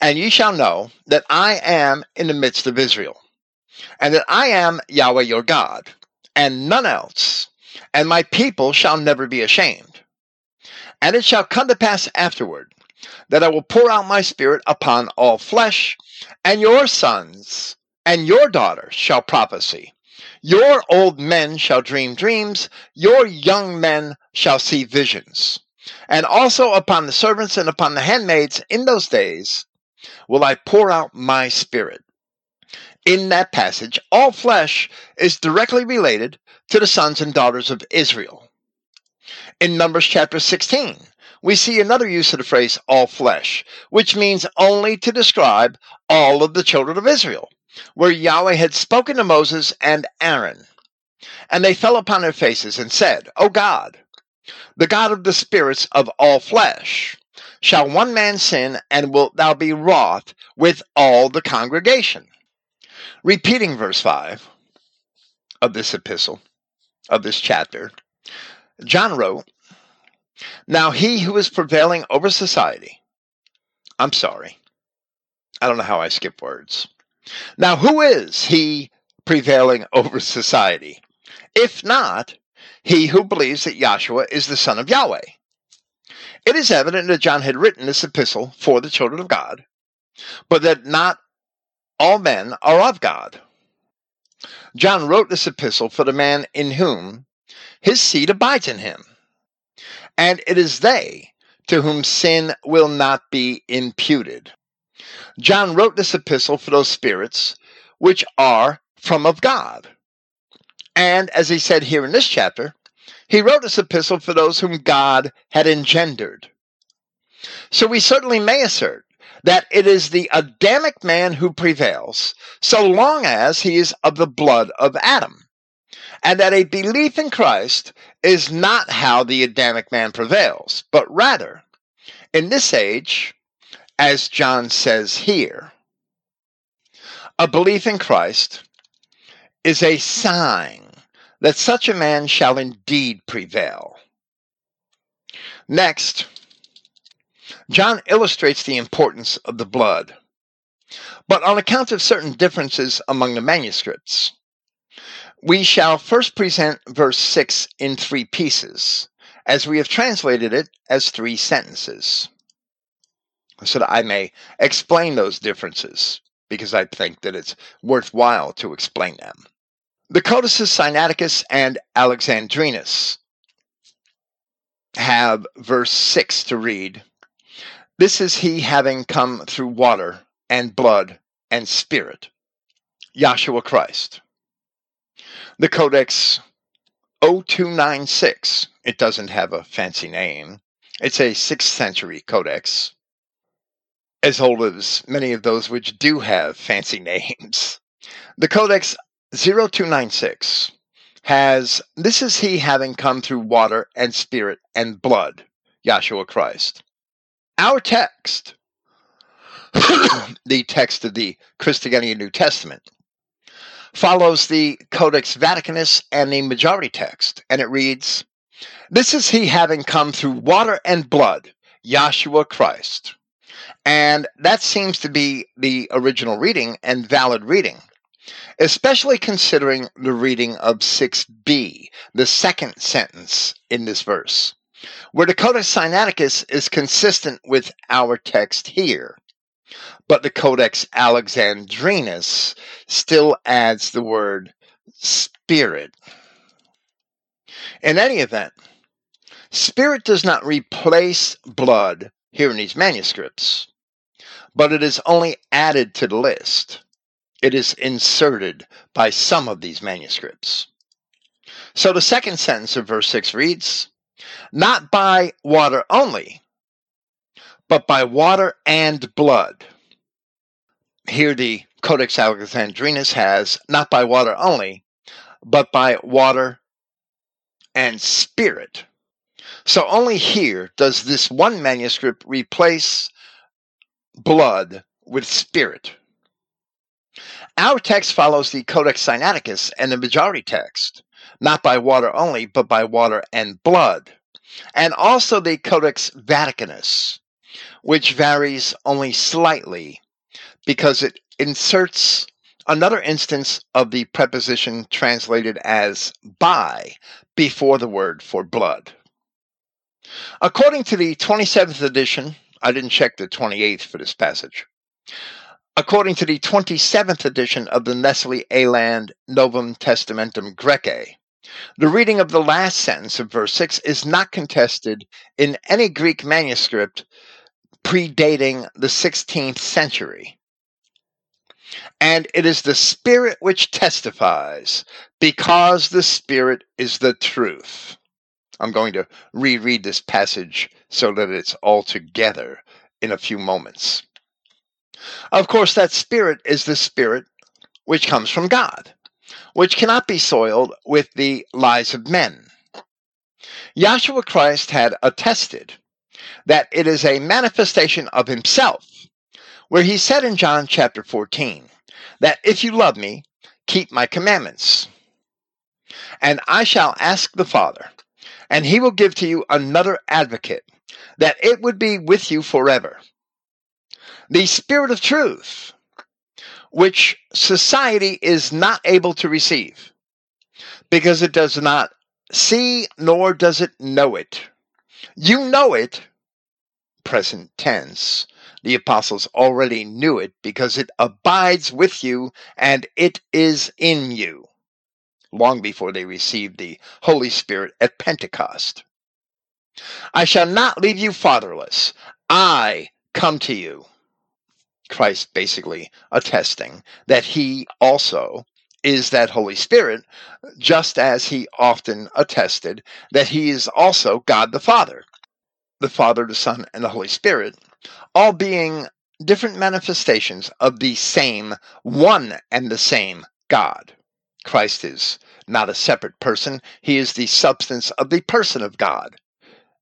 And ye shall know that I am in the midst of Israel, and that I am Yahweh your God, and none else, and my people shall never be ashamed. And it shall come to pass afterward that I will pour out my spirit upon all flesh, and your sons and your daughters shall prophesy your old men shall dream dreams, your young men shall see visions. And also upon the servants and upon the handmaids in those days will I pour out my spirit. In that passage, all flesh is directly related to the sons and daughters of Israel. In Numbers chapter 16, we see another use of the phrase all flesh, which means only to describe all of the children of Israel where Yahweh had spoken to Moses and Aaron. And they fell upon their faces and said, O God, the God of the spirits of all flesh, shall one man sin, and wilt thou be wroth with all the congregation? Repeating verse 5 of this epistle, of this chapter, John wrote, Now he who is prevailing over society, I'm sorry, I don't know how I skip words. Now, who is he prevailing over society? If not, he who believes that Yahshua is the Son of Yahweh. It is evident that John had written this epistle for the children of God, but that not all men are of God. John wrote this epistle for the man in whom his seed abides in him, and it is they to whom sin will not be imputed. John wrote this epistle for those spirits which are from of God. And as he said here in this chapter, he wrote this epistle for those whom God had engendered. So we certainly may assert that it is the Adamic man who prevails, so long as he is of the blood of Adam, and that a belief in Christ is not how the Adamic man prevails, but rather, in this age, as John says here. A belief in Christ is a sign that such a man shall indeed prevail. Next, John illustrates the importance of the blood, but on account of certain differences among the manuscripts. We shall first present verse 6 in three pieces, as we have translated it as three sentences so that I may explain those differences because I think that it's worthwhile to explain them. The codices Sinaiticus and Alexandrinus have verse 6 to read This is he having come through water and blood and spirit, Yahshua Christ. The Codex 0296, it doesn't have a fancy name, it's a 6th century codex as old as many of those which do have fancy names. The Codex 0296 has this is he having come through water and spirit and blood, Yahshua Christ. Our text, the text of the Christogenea New Testament, follows the Codex Vaticanus and the majority text, and it reads, This is he having come through water and blood, Yahshua Christ. And that seems to be the original reading and valid reading, especially considering the reading of 6b, the second sentence in this verse, where the Codex Sinaiticus is consistent with our text here. But the Codex Alexandrinus still adds the word spirit. In any event, spirit does not replace blood here in these manuscripts but it is only added to the list. It is inserted by some of these manuscripts. So the second sentence of verse 6 reads, Not by water only, but by water and blood. Here the Codex Alexandrinus has, not by water only, but by water and spirit. So only here does this one manuscript replace blood with spirit. Our text follows the Codex Sinaiticus and the majority text, not by water only, but by water and blood, and also the Codex Vaticanus, which varies only slightly because it inserts another instance of the preposition translated as by before the word for blood. According to the 27th edition I didn't check the 28th for this passage. According to the 27th edition of the Nestle Aland Novum Testamentum Graece, the reading of the last sentence of verse 6 is not contested in any Greek manuscript predating the 16th century. And it is the Spirit which testifies, because the Spirit is the truth. I'm going to reread this passage so that it's all together in a few moments. Of course, that spirit is the spirit which comes from God, which cannot be soiled with the lies of men. Yahshua Christ had attested that it is a manifestation of himself, where he said in John chapter 14 that if you love me, keep my commandments. And I shall ask the Father, and he will give to you another advocate, that it would be with you forever. The Spirit of truth, which society is not able to receive because it does not see nor does it know it. You know it, present tense. The apostles already knew it because it abides with you and it is in you long before they received the Holy Spirit at Pentecost. I shall not leave you fatherless. I come to you. Christ basically attesting that he also is that Holy Spirit, just as he often attested that he is also God the Father, the Father, the Son, and the Holy Spirit, all being different manifestations of the same one and the same God. Christ is not a separate person, he is the substance of the person of God,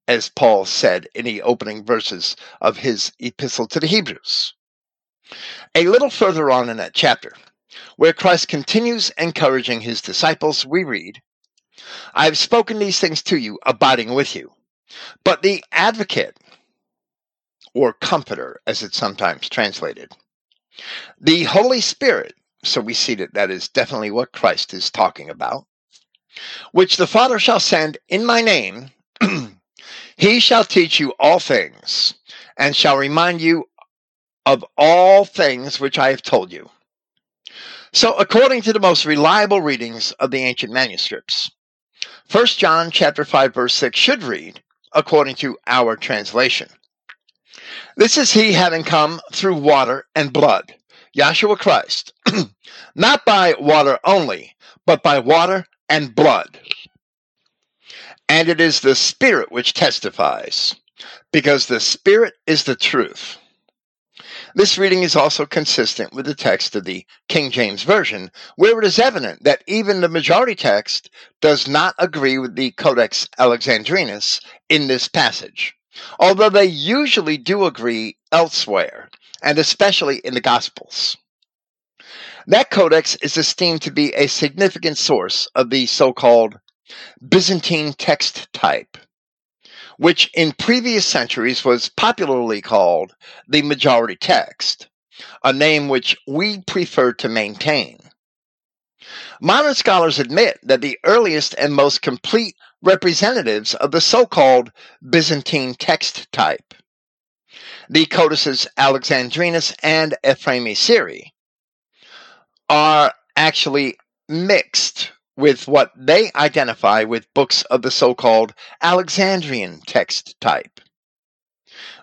as Paul said in the opening verses of his epistle to the Hebrews. A little further on in that chapter, where Christ continues encouraging his disciples, we read, I have spoken these things to you, abiding with you. But the advocate, or comforter, as it's sometimes translated, the Holy Spirit, so we see that that is definitely what Christ is talking about, which the Father shall send in my name, he shall teach you all things, and shall remind you of all things which I have told you. So, according to the most reliable readings of the ancient manuscripts, 1 John chapter 5 verse 6 should read, according to our translation. This is he having come through water and blood, Yahshua Christ, not by water only, but by water and blood. And it is the Spirit which testifies, because the Spirit is the truth. This reading is also consistent with the text of the King James Version, where it is evident that even the majority text does not agree with the Codex Alexandrinus in this passage, although they usually do agree elsewhere, and especially in the Gospels. That codex is esteemed to be a significant source of the so called Byzantine text type which in previous centuries was popularly called the majority text, a name which we prefer to maintain. Modern scholars admit that the earliest and most complete representatives of the so called Byzantine text type, the codices Alexandrinus and Ephraemi Syri, are actually mixed with what they identify with books of the so called Alexandrian text type.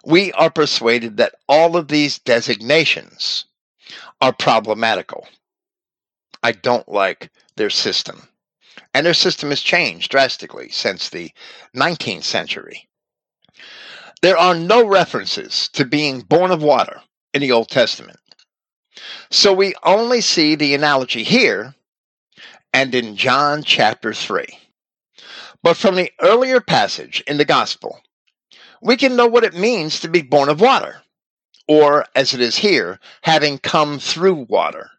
We are persuaded that all of these designations are problematical. I don't like their system. And their system has changed drastically since the 19th century. There are no references to being born of water in the Old Testament. So we only see the analogy here and in John chapter 3. But from the earlier passage in the Gospel, we can know what it means to be born of water, or as it is here, having come through water.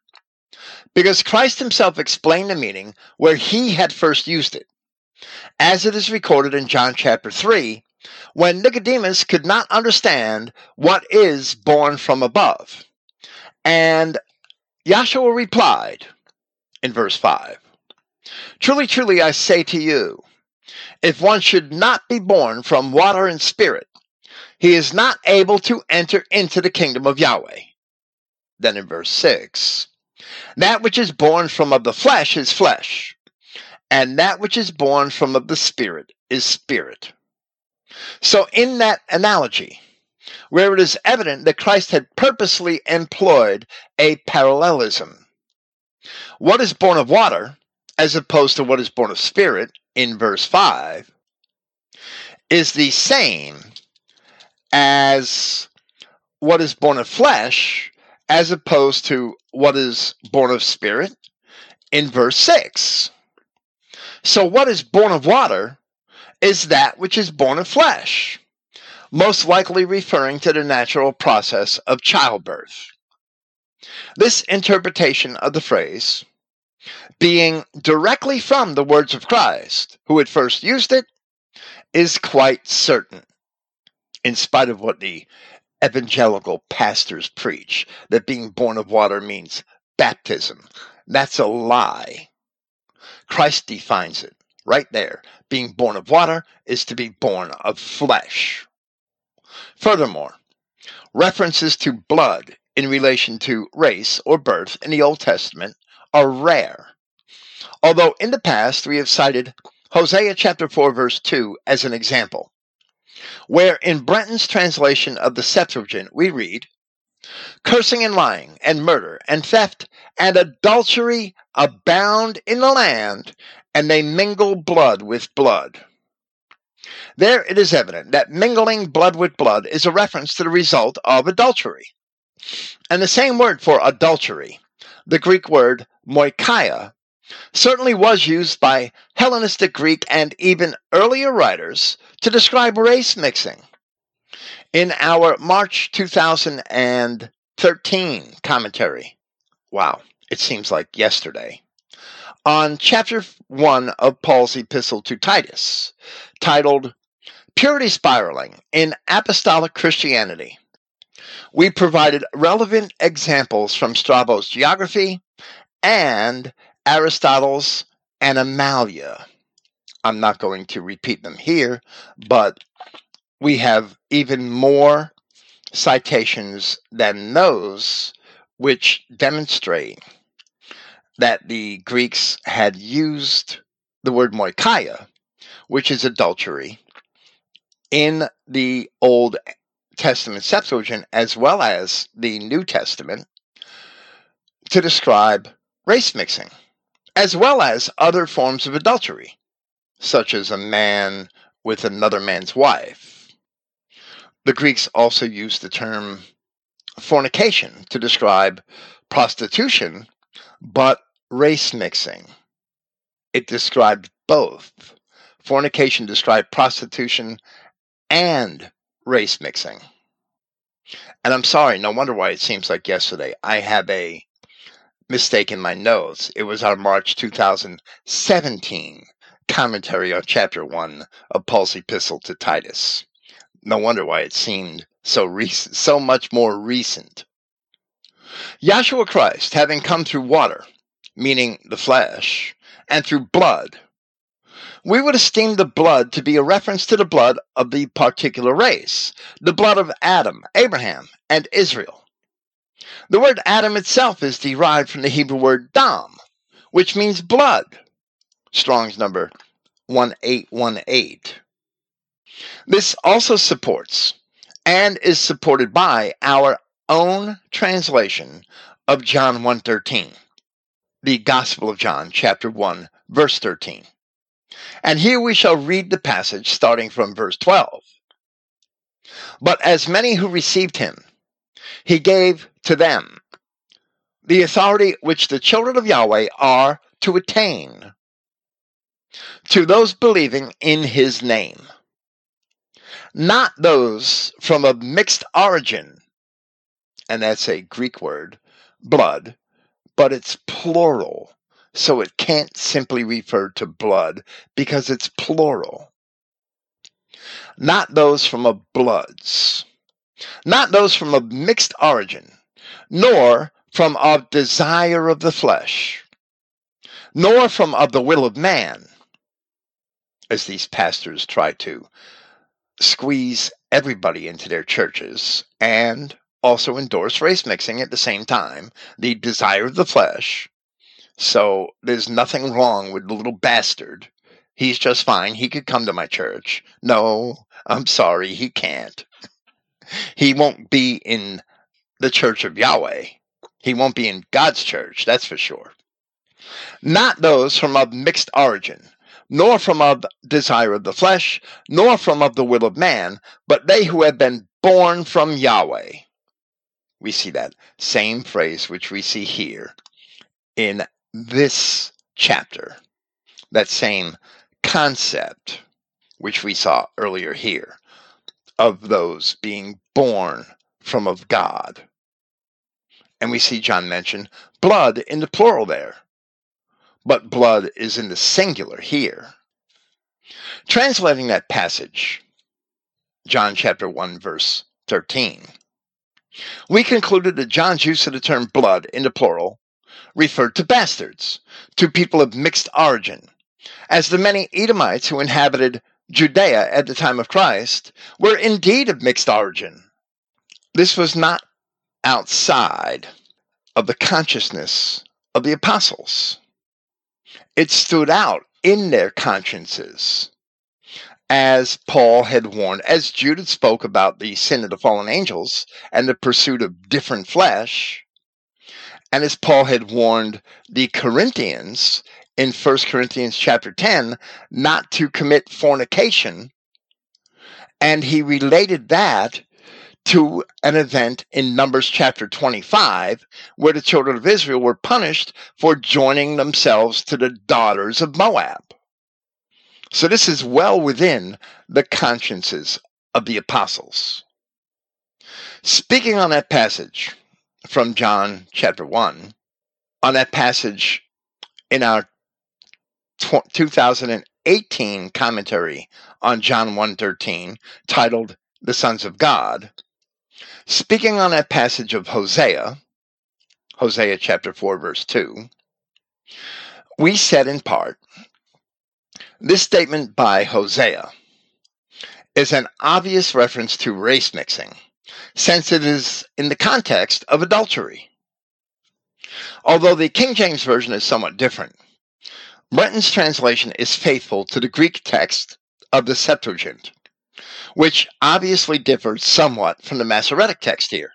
Because Christ himself explained the meaning where he had first used it. As it is recorded in John chapter 3, when Nicodemus could not understand what is born from above. And Yahshua replied in verse 5 Truly, truly, I say to you, if one should not be born from water and spirit, he is not able to enter into the kingdom of Yahweh. Then in verse 6, that which is born from of the flesh is flesh, and that which is born from of the spirit is spirit. So, in that analogy, where it is evident that Christ had purposely employed a parallelism, what is born of water as opposed to what is born of spirit in verse 5 is the same as what is born of flesh as opposed to what is born of spirit in verse 6. So, what is born of water is that which is born of flesh. most likely referring to the natural process of childbirth. This interpretation of the phrase, being directly from the words of Christ, who had first used it, is quite certain, in spite of what the evangelical pastors preach, that being born of water means baptism. That's a lie. Christ defines it right there. Being born of water is to be born of flesh. Furthermore, references to blood in relation to race or birth in the Old Testament are rare. Although in the past we have cited Hosea chapter 4 verse 2 as an example, where in Brenton's translation of the Septuagint we read, Cursing and lying and murder and theft and adultery abound in the land, and they mingle blood with blood. There it is evident that mingling blood with blood is a reference to the result of adultery. And the same word for adultery, the Greek word moikia, certainly was used by Hellenistic Greek and even earlier writers to describe race mixing. In our March 2013 commentary, wow, it seems like yesterday, on chapter 1 of Paul's epistle to Titus, titled Purity Spiraling in Apostolic Christianity. We provided relevant examples from Strabo's geography and Aristotle's Animalia. I'm not going to repeat them here, but we have even more citations than those which demonstrate that the Greeks had used the word moikia, which is adultery, in the Old Testament Septuagint as well as the New Testament to describe race mixing, as well as other forms of adultery, such as a man with another man's wife. The Greeks also used the term fornication to describe prostitution, but race mixing. It described both. Fornication described prostitution and race mixing. And I'm sorry, no wonder why it seems like yesterday. I have a mistake in my notes. It was our March 2017 commentary on chapter 1 of Paul's epistle to Titus. No wonder why it seemed so recent, so much more recent. Yahshua Christ, having come through water, meaning the flesh, and through blood, we would esteem the blood to be a reference to the blood of the particular race, the blood of Adam, Abraham, and Israel. The word Adam itself is derived from the Hebrew word dam, which means blood. Strong's number 1818. This also supports and is supported by our own translation of John 1:13. The Gospel of John chapter 1 verse 13. And here we shall read the passage starting from verse 12. But as many who received him, he gave to them the authority which the children of Yahweh are to attain to those believing in his name, not those from a mixed origin, and that's a Greek word, blood, but it's plural so it can't simply refer to blood because it's plural. Not those from a bloods, not those from a mixed origin, nor from of desire of the flesh, nor from of the will of man, as these pastors try to squeeze everybody into their churches and also endorse race mixing at the same time, the desire of the flesh, so there's nothing wrong with the little bastard. He's just fine. He could come to my church. No, I'm sorry, he can't. He won't be in the church of Yahweh. He won't be in God's church, that's for sure. Not those from of mixed origin, nor from of desire of the flesh, nor from of the will of man, but they who have been born from Yahweh. We see that same phrase which we see here in this chapter, that same concept, which we saw earlier here, of those being born from of God. And we see John mention blood in the plural there, but blood is in the singular here. Translating that passage, John chapter 1, verse 13, we concluded that John's use of the term blood in the plural referred to bastards, to people of mixed origin, as the many Edomites who inhabited Judea at the time of Christ were indeed of mixed origin. This was not outside of the consciousness of the apostles. It stood out in their consciences, as Paul had warned, as Jude spoke about the sin of the fallen angels and the pursuit of different flesh, and as Paul had warned the Corinthians in 1 Corinthians chapter 10 not to commit fornication. And he related that to an event in Numbers chapter 25, where the children of Israel were punished for joining themselves to the daughters of Moab. So this is well within the consciences of the apostles. Speaking on that passage from John chapter 1, on that passage in our 2018 commentary on John 1:13 titled The Sons of God, speaking on that passage of Hosea, Hosea chapter 4 verse 2, we said in part, this statement by Hosea is an obvious reference to race mixing, since it is in the context of adultery. Although the King James Version is somewhat different, Brenton's translation is faithful to the Greek text of the Septuagint, which obviously differs somewhat from the Masoretic text here.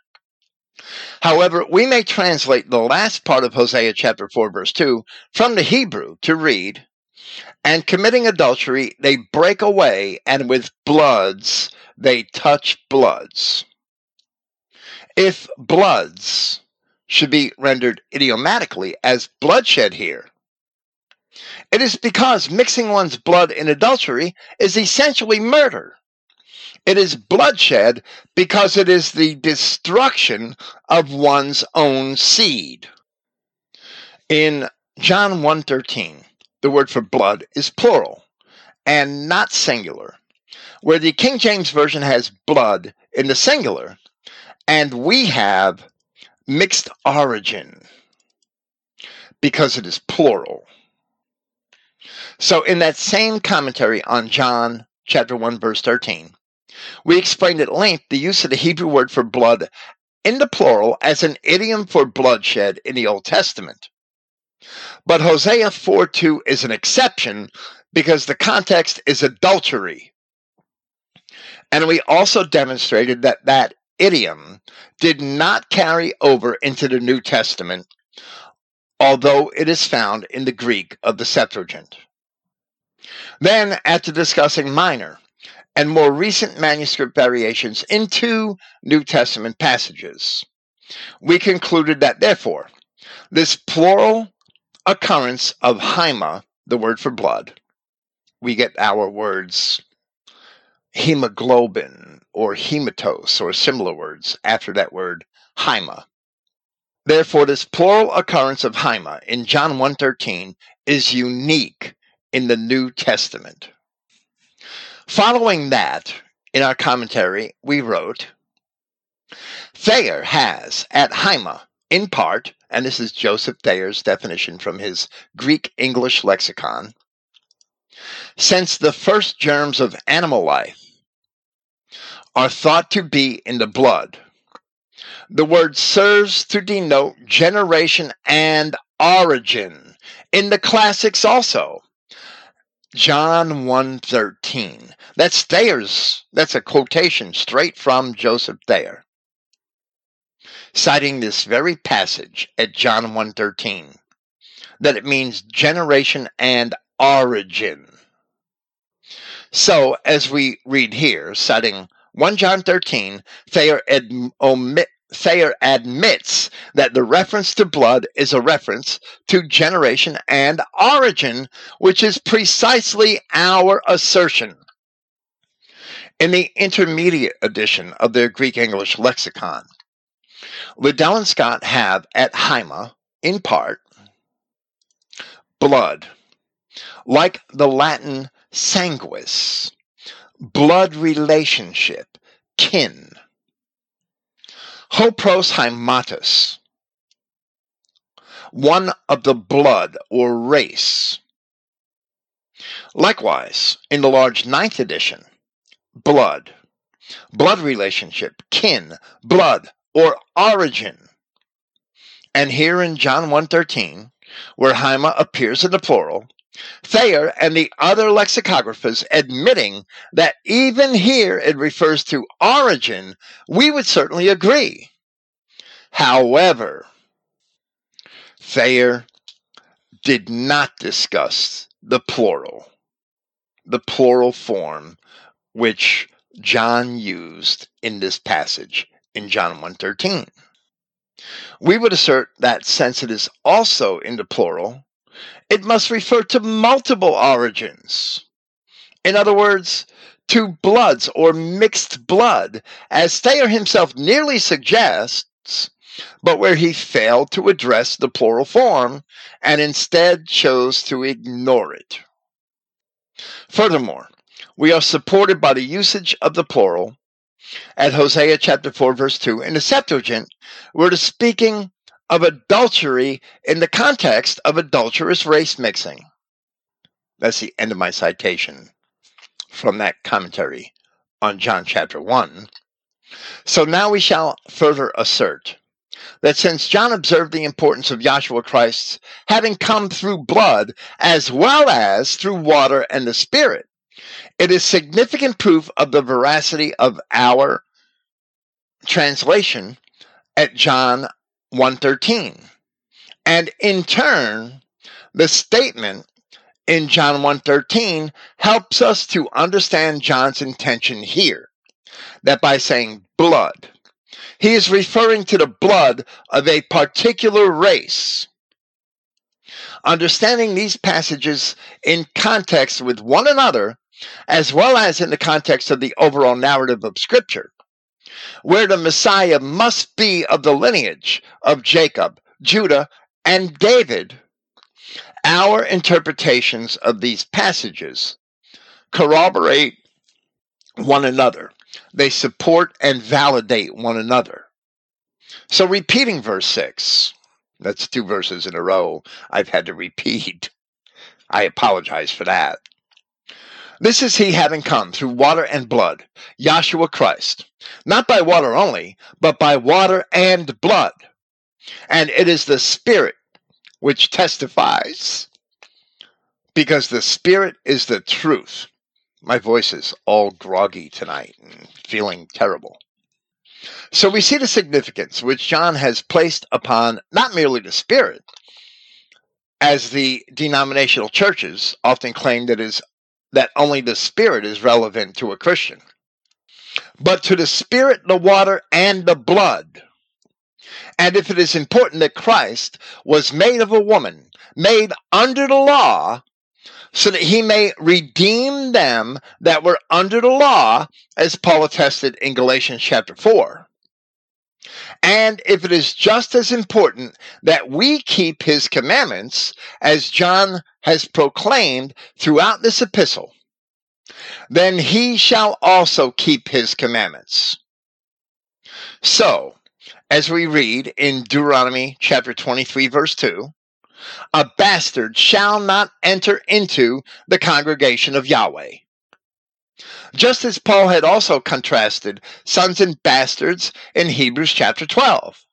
However, we may translate the last part of Hosea chapter 4, verse 2 from the Hebrew to read, And committing adultery, they break away, and with bloods they touch bloods. If bloods should be rendered idiomatically as bloodshed here, it is because mixing one's blood in adultery is essentially murder. It is bloodshed because it is the destruction of one's own seed. In John 1:13, the word for blood is plural and not singular. Where the King James version has blood in the singular and we have mixed origin because it is plural. So, in that same commentary on John chapter 1, verse 13, we explained at length the use of the Hebrew word for blood in the plural as an idiom for bloodshed in the Old Testament. But Hosea 4 2 is an exception because the context is adultery. And we also demonstrated that that idiom did not carry over into the New Testament, although it is found in the Greek of the Septuagint. Then, after discussing minor and more recent manuscript variations in two New Testament passages, we concluded that, therefore, this plural occurrence of haima, the word for blood, we get our words hemoglobin or hematos or similar words after that word haima. Therefore, this plural occurrence of haima in John 1.13 is unique in the New Testament. Following that, in our commentary, we wrote Thayer has at Haima, in part, and this is Joseph Thayer's definition from his Greek English lexicon, since the first germs of animal life are thought to be in the blood. The word serves to denote generation and origin. In the classics also, John 1:13. That's Thayer's. That's a quotation straight from Joseph Thayer. Citing this very passage at John 1:13 that it means generation and origin. So, as we read here, citing 1 John 13, Thayer ad, omit, Thayer admits that the reference to blood is a reference to generation and origin, which is precisely our assertion. In the intermediate edition of their Greek English lexicon, Liddell and Scott have at Haima, in part, blood, like the Latin sanguis, blood relationship, kin. Hopros haimatus, one of the blood or race. Likewise, in the large ninth edition, blood, blood relationship, kin, blood, or origin. And here in John 1.13, where Haima appears in the plural, Thayer and the other lexicographers admitting that even here it refers to origin, we would certainly agree. However, Thayer did not discuss the plural, the plural form which John used in this passage in John 1:13. We would assert that since it is also in the plural, it must refer to multiple origins. In other words, to bloods or mixed blood, as Thayer himself nearly suggests, but where he failed to address the plural form and instead chose to ignore it. Furthermore, we are supported by the usage of the plural at Hosea chapter 4, verse 2 in the Septuagint, where is speaking of adultery in the context of adulterous race mixing. That's the end of my citation from that commentary on John chapter 1. So now we shall further assert that since John observed the importance of Yahshua Christ having come through blood as well as through water and the Spirit, it is significant proof of the veracity of our translation at John 1:13. And in turn, the statement in John 113 helps us to understand John's intention here. That by saying blood, he is referring to the blood of a particular race. Understanding these passages in context with one another as well as in the context of the overall narrative of Scripture, where the Messiah must be of the lineage of Jacob, Judah, and David. Our interpretations of these passages corroborate one another, they support and validate one another. So, repeating verse 6, that's two verses in a row I've had to repeat. I apologize for that. This is he having come through water and blood, Yahshua Christ, not by water only, but by water and blood. And it is the Spirit which testifies, because the Spirit is the truth. My voice is all groggy tonight and feeling terrible. So we see the significance which John has placed upon not merely the Spirit, as the denominational churches often claim that is that only the Spirit is relevant to a Christian, but to the Spirit, the water, and the blood. And if it is important that Christ was made of a woman, made under the law, so that he may redeem them that were under the law, as Paul attested in Galatians chapter 4. And if it is just as important that we keep his commandments, as John has proclaimed throughout this epistle, then he shall also keep his commandments. So, as we read in Deuteronomy chapter 23, verse 2, a bastard shall not enter into the congregation of Yahweh. Just as Paul had also contrasted sons and bastards in Hebrews chapter 12.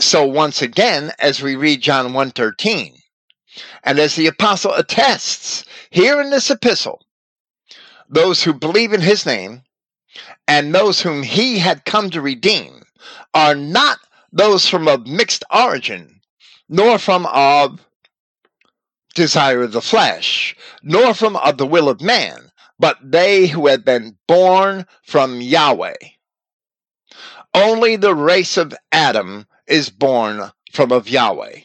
So once again, as we read John 1:13, and as the apostle attests here in this epistle, those who believe in his name and those whom he had come to redeem are not those from a mixed origin, nor from of desire of the flesh, nor from of the will of man, but they who have been born from Yahweh. Only the race of Adam is born from of Yahweh.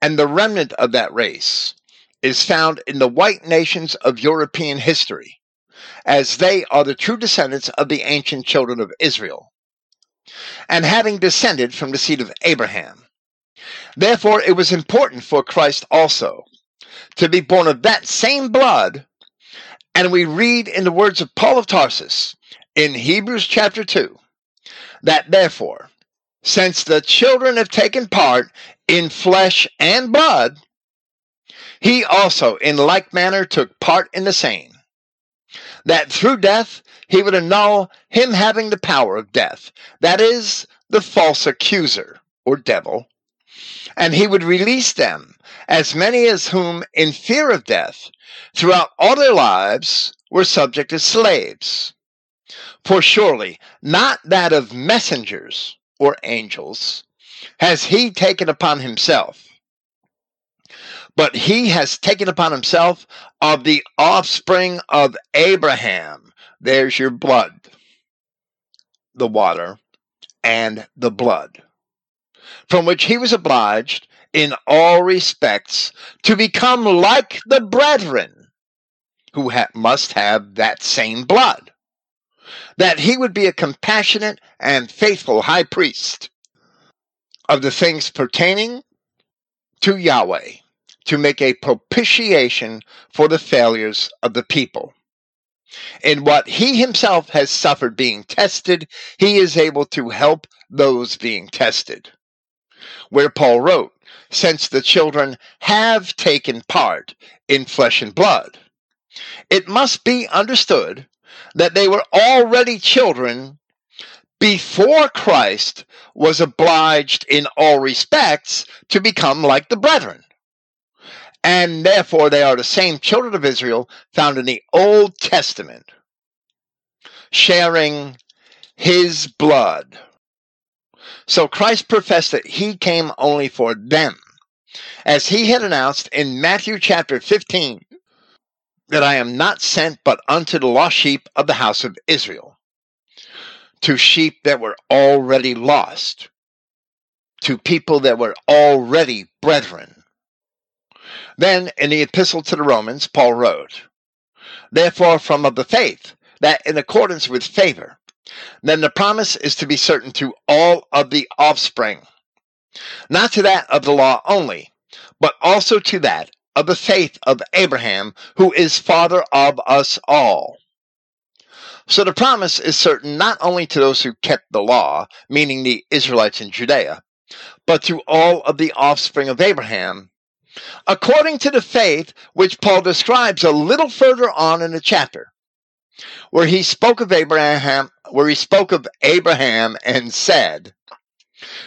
And the remnant of that race is found in the white nations of European history, as they are the true descendants of the ancient children of Israel, and having descended from the seed of Abraham. Therefore, it was important for Christ also to be born of that same blood. And we read in the words of Paul of Tarsus in Hebrews chapter 2 that therefore, since the children have taken part in flesh and blood, he also in like manner took part in the same, that through death he would annul him having the power of death, that is, the false accuser or devil, and he would release them, as many as whom, in fear of death, throughout all their lives were subject as slaves. For surely not that of messengers or angels has he taken upon himself, but he has taken upon himself of the offspring of Abraham. There's your blood, the water, and the blood, from which he was obliged in all respects to become like the brethren who ha- must have that same blood, that he would be a compassionate and faithful high priest of the things pertaining to Yahweh to make a propitiation for the failures of the people. In what he himself has suffered being tested, he is able to help those being tested. Where Paul wrote, Since the children have taken part in flesh and blood, it must be understood that they were already children before Christ was obliged in all respects to become like the brethren. And therefore they are the same children of Israel found in the Old Testament, sharing his blood. So Christ professed that he came only for them, as he had announced in Matthew chapter 15 that I am not sent but unto the lost sheep of the house of Israel, to sheep that were already lost, to people that were already brethren. Then in the epistle to the Romans, Paul wrote, Therefore, from of the faith, that in accordance with favor, then the promise is to be certain to all of the offspring, not to that of the law only, but also to that of the faith of Abraham, who is father of us all. So the promise is certain not only to those who kept the law, meaning the Israelites in Judea, but to all of the offspring of Abraham, according to the faith which Paul describes a little further on in the chapter, where he spoke of Abraham, where he spoke of Abraham and said,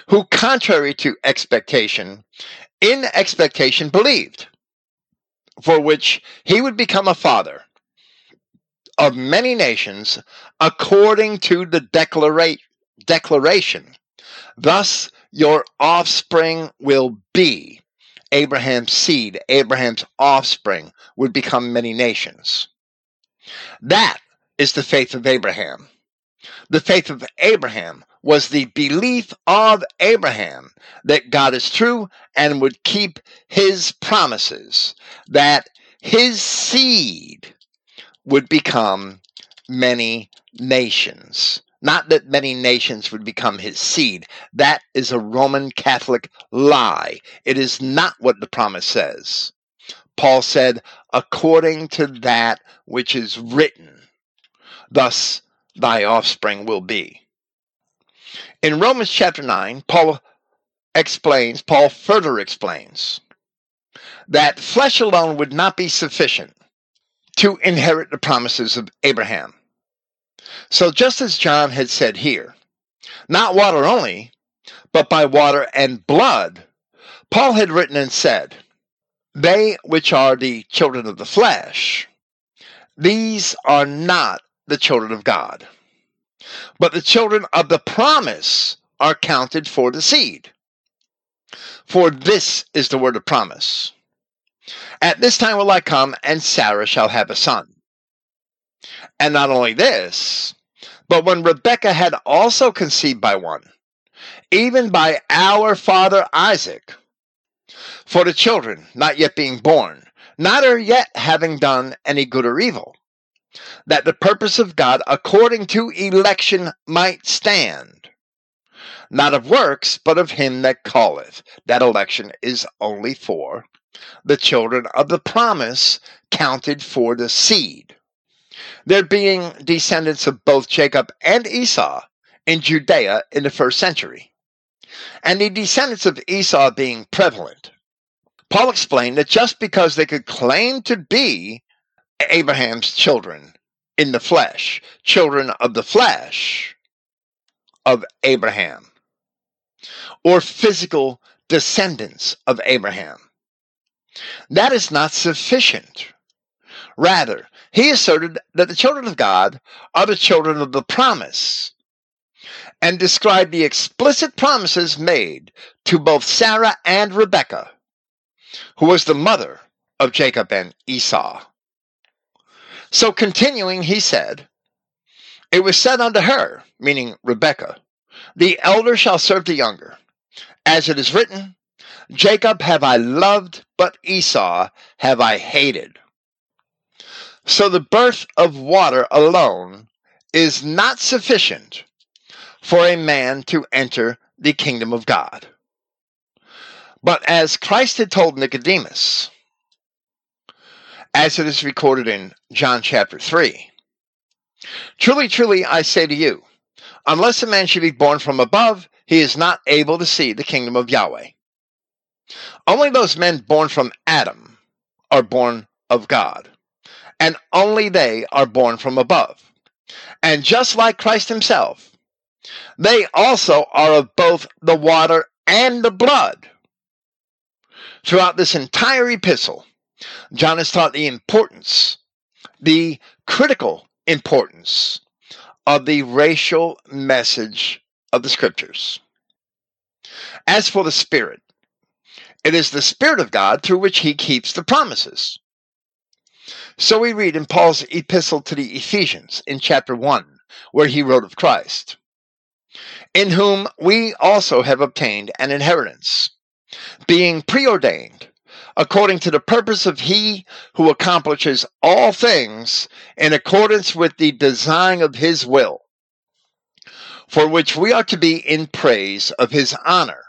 who contrary to expectation, in expectation believed, for which he would become a father of many nations according to the declara- declaration. Thus your offspring will be Abraham's seed, Abraham's offspring, would become many nations. That is the faith of Abraham. The faith of Abraham was the belief of Abraham that God is true and would keep his promises, that his seed would become many nations. Not that many nations would become his seed. That is a Roman Catholic lie. It is not what the promise says. Paul said, according to that which is written, thus thy offspring will be. In Romans chapter 9, Paul explains, Paul further explains, that flesh alone would not be sufficient to inherit the promises of Abraham. So, just as John had said here, not water only, but by water and blood, Paul had written and said, They which are the children of the flesh, these are not the children of God, but the children of the promise are counted for the seed. For this is the word of promise. At this time will I come, and Sarah shall have a son. And not only this, but when Rebekah had also conceived by one, even by our father Isaac, for the children not yet being born, neither yet having done any good or evil, that the purpose of God according to election might stand, not of works, but of him that calleth. That election is only for the children of the promise counted for the seed. There being descendants of both Jacob and Esau in Judea in the first century, and the descendants of Esau being prevalent. Paul explained that just because they could claim to be Abraham's children in the flesh, children of the flesh of Abraham, or physical descendants of Abraham. That is not sufficient. Rather, he asserted that the children of God are the children of the promise and described the explicit promises made to both Sarah and Rebekah, who was the mother of Jacob and Esau. So continuing, he said, It was said unto her, meaning Rebekah, the elder shall serve the younger. As it is written, Jacob have I loved, but Esau have I hated. So the birth of water alone is not sufficient for a man to enter the kingdom of God. But as Christ had told Nicodemus, as it is recorded in John chapter 3, Truly, truly, I say to you, unless a man should be born from above, he is not able to see the kingdom of Yahweh. Only those men born from Adam are born of God, and only they are born from above. And just like Christ himself, they also are of both the water and the blood. Throughout this entire epistle, John has taught the importance, the critical importance of the racial message of the scriptures. As for the Spirit, it is the Spirit of God through which he keeps the promises. So we read in Paul's epistle to the Ephesians in chapter 1, where he wrote of Christ in whom we also have obtained an inheritance, being preordained according to the purpose of He who accomplishes all things in accordance with the design of His will, for which we are to be in praise of His honor,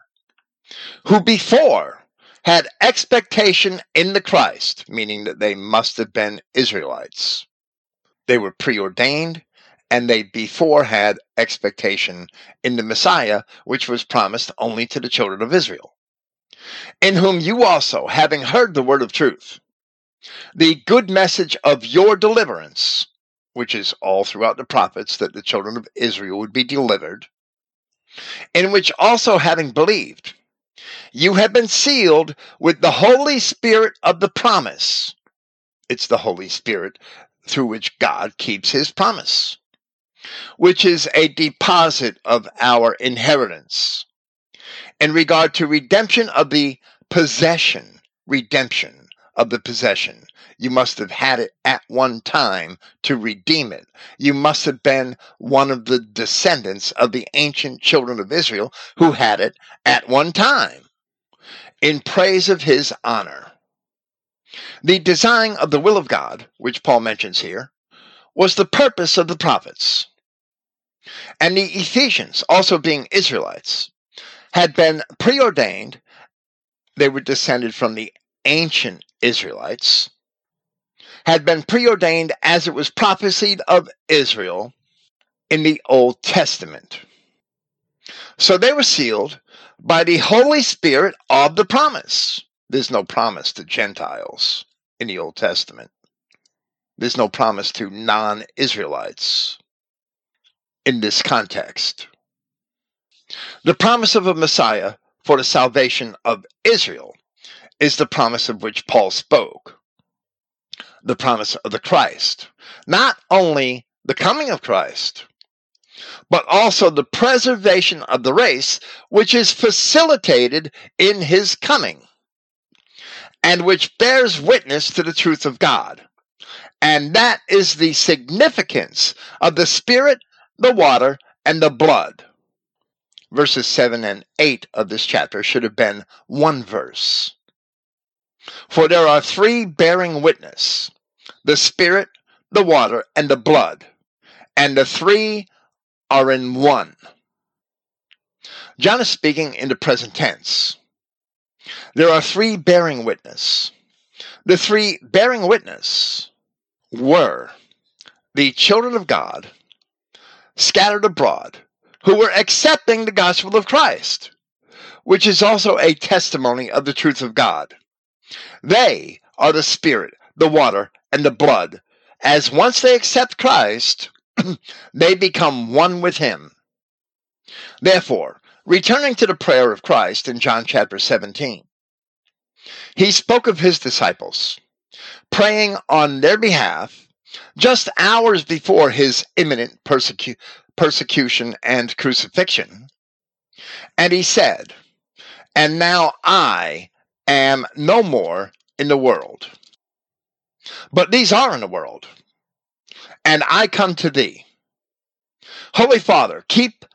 who before had expectation in the Christ, meaning that they must have been Israelites. They were preordained and they before had expectation in the Messiah, which was promised only to the children of Israel, in whom you also, having heard the word of truth, the good message of your deliverance, which is all throughout the prophets that the children of Israel would be delivered, in which also having believed, you have been sealed with the Holy Spirit of the promise. It's the Holy Spirit through which God keeps his promise which is a deposit of our inheritance. In regard to redemption of the possession, redemption of the possession, you must have had it at one time to redeem it. You must have been one of the descendants of the ancient children of Israel who had it at one time in praise of his honor. The design of the will of God, which Paul mentions here, was the purpose of the prophets. And the Ephesians, also being Israelites, had been preordained. They were descended from the ancient Israelites, had been preordained as it was prophesied of Israel in the Old Testament. So they were sealed by the Holy Spirit of the promise. There's no promise to Gentiles in the Old Testament. There's no promise to non Israelites in this context. The promise of a Messiah for the salvation of Israel is the promise of which Paul spoke. The promise of the Christ. Not only the coming of Christ, but also the preservation of the race, which is facilitated in his coming, and which bears witness to the truth of God. And that is the significance of the Spirit the water, and the blood. Verses 7 and 8 of this chapter should have been one verse. For there are three bearing witness the Spirit, the water, and the blood. And the three are in one. John is speaking in the present tense. There are three bearing witness. The three bearing witness were the children of God scattered abroad who were accepting the gospel of Christ, which is also a testimony of the truth of God. They are the Spirit, the water, and the blood, as once they accept Christ, they become one with Him. Therefore, returning to the prayer of Christ in John chapter 17, he spoke of his disciples praying on their behalf just hours before his imminent persecu- persecution and crucifixion. And he said, And now I am no more in the world. But these are in the world, and I come to thee. Holy Father, keep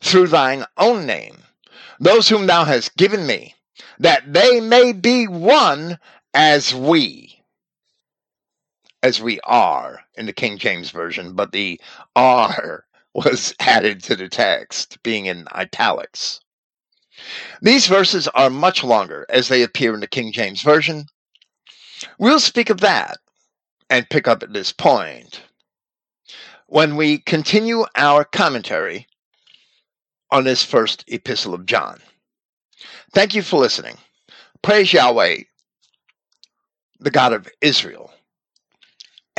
through thine own name those whom thou hast given me, that they may be one as we. As we are in the King James Version, but the are was added to the text, being in italics. These verses are much longer as they appear in the King James Version. We'll speak of that and pick up at this point when we continue our commentary on this first epistle of John. Thank you for listening. Praise Yahweh, the God of Israel,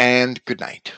and good night.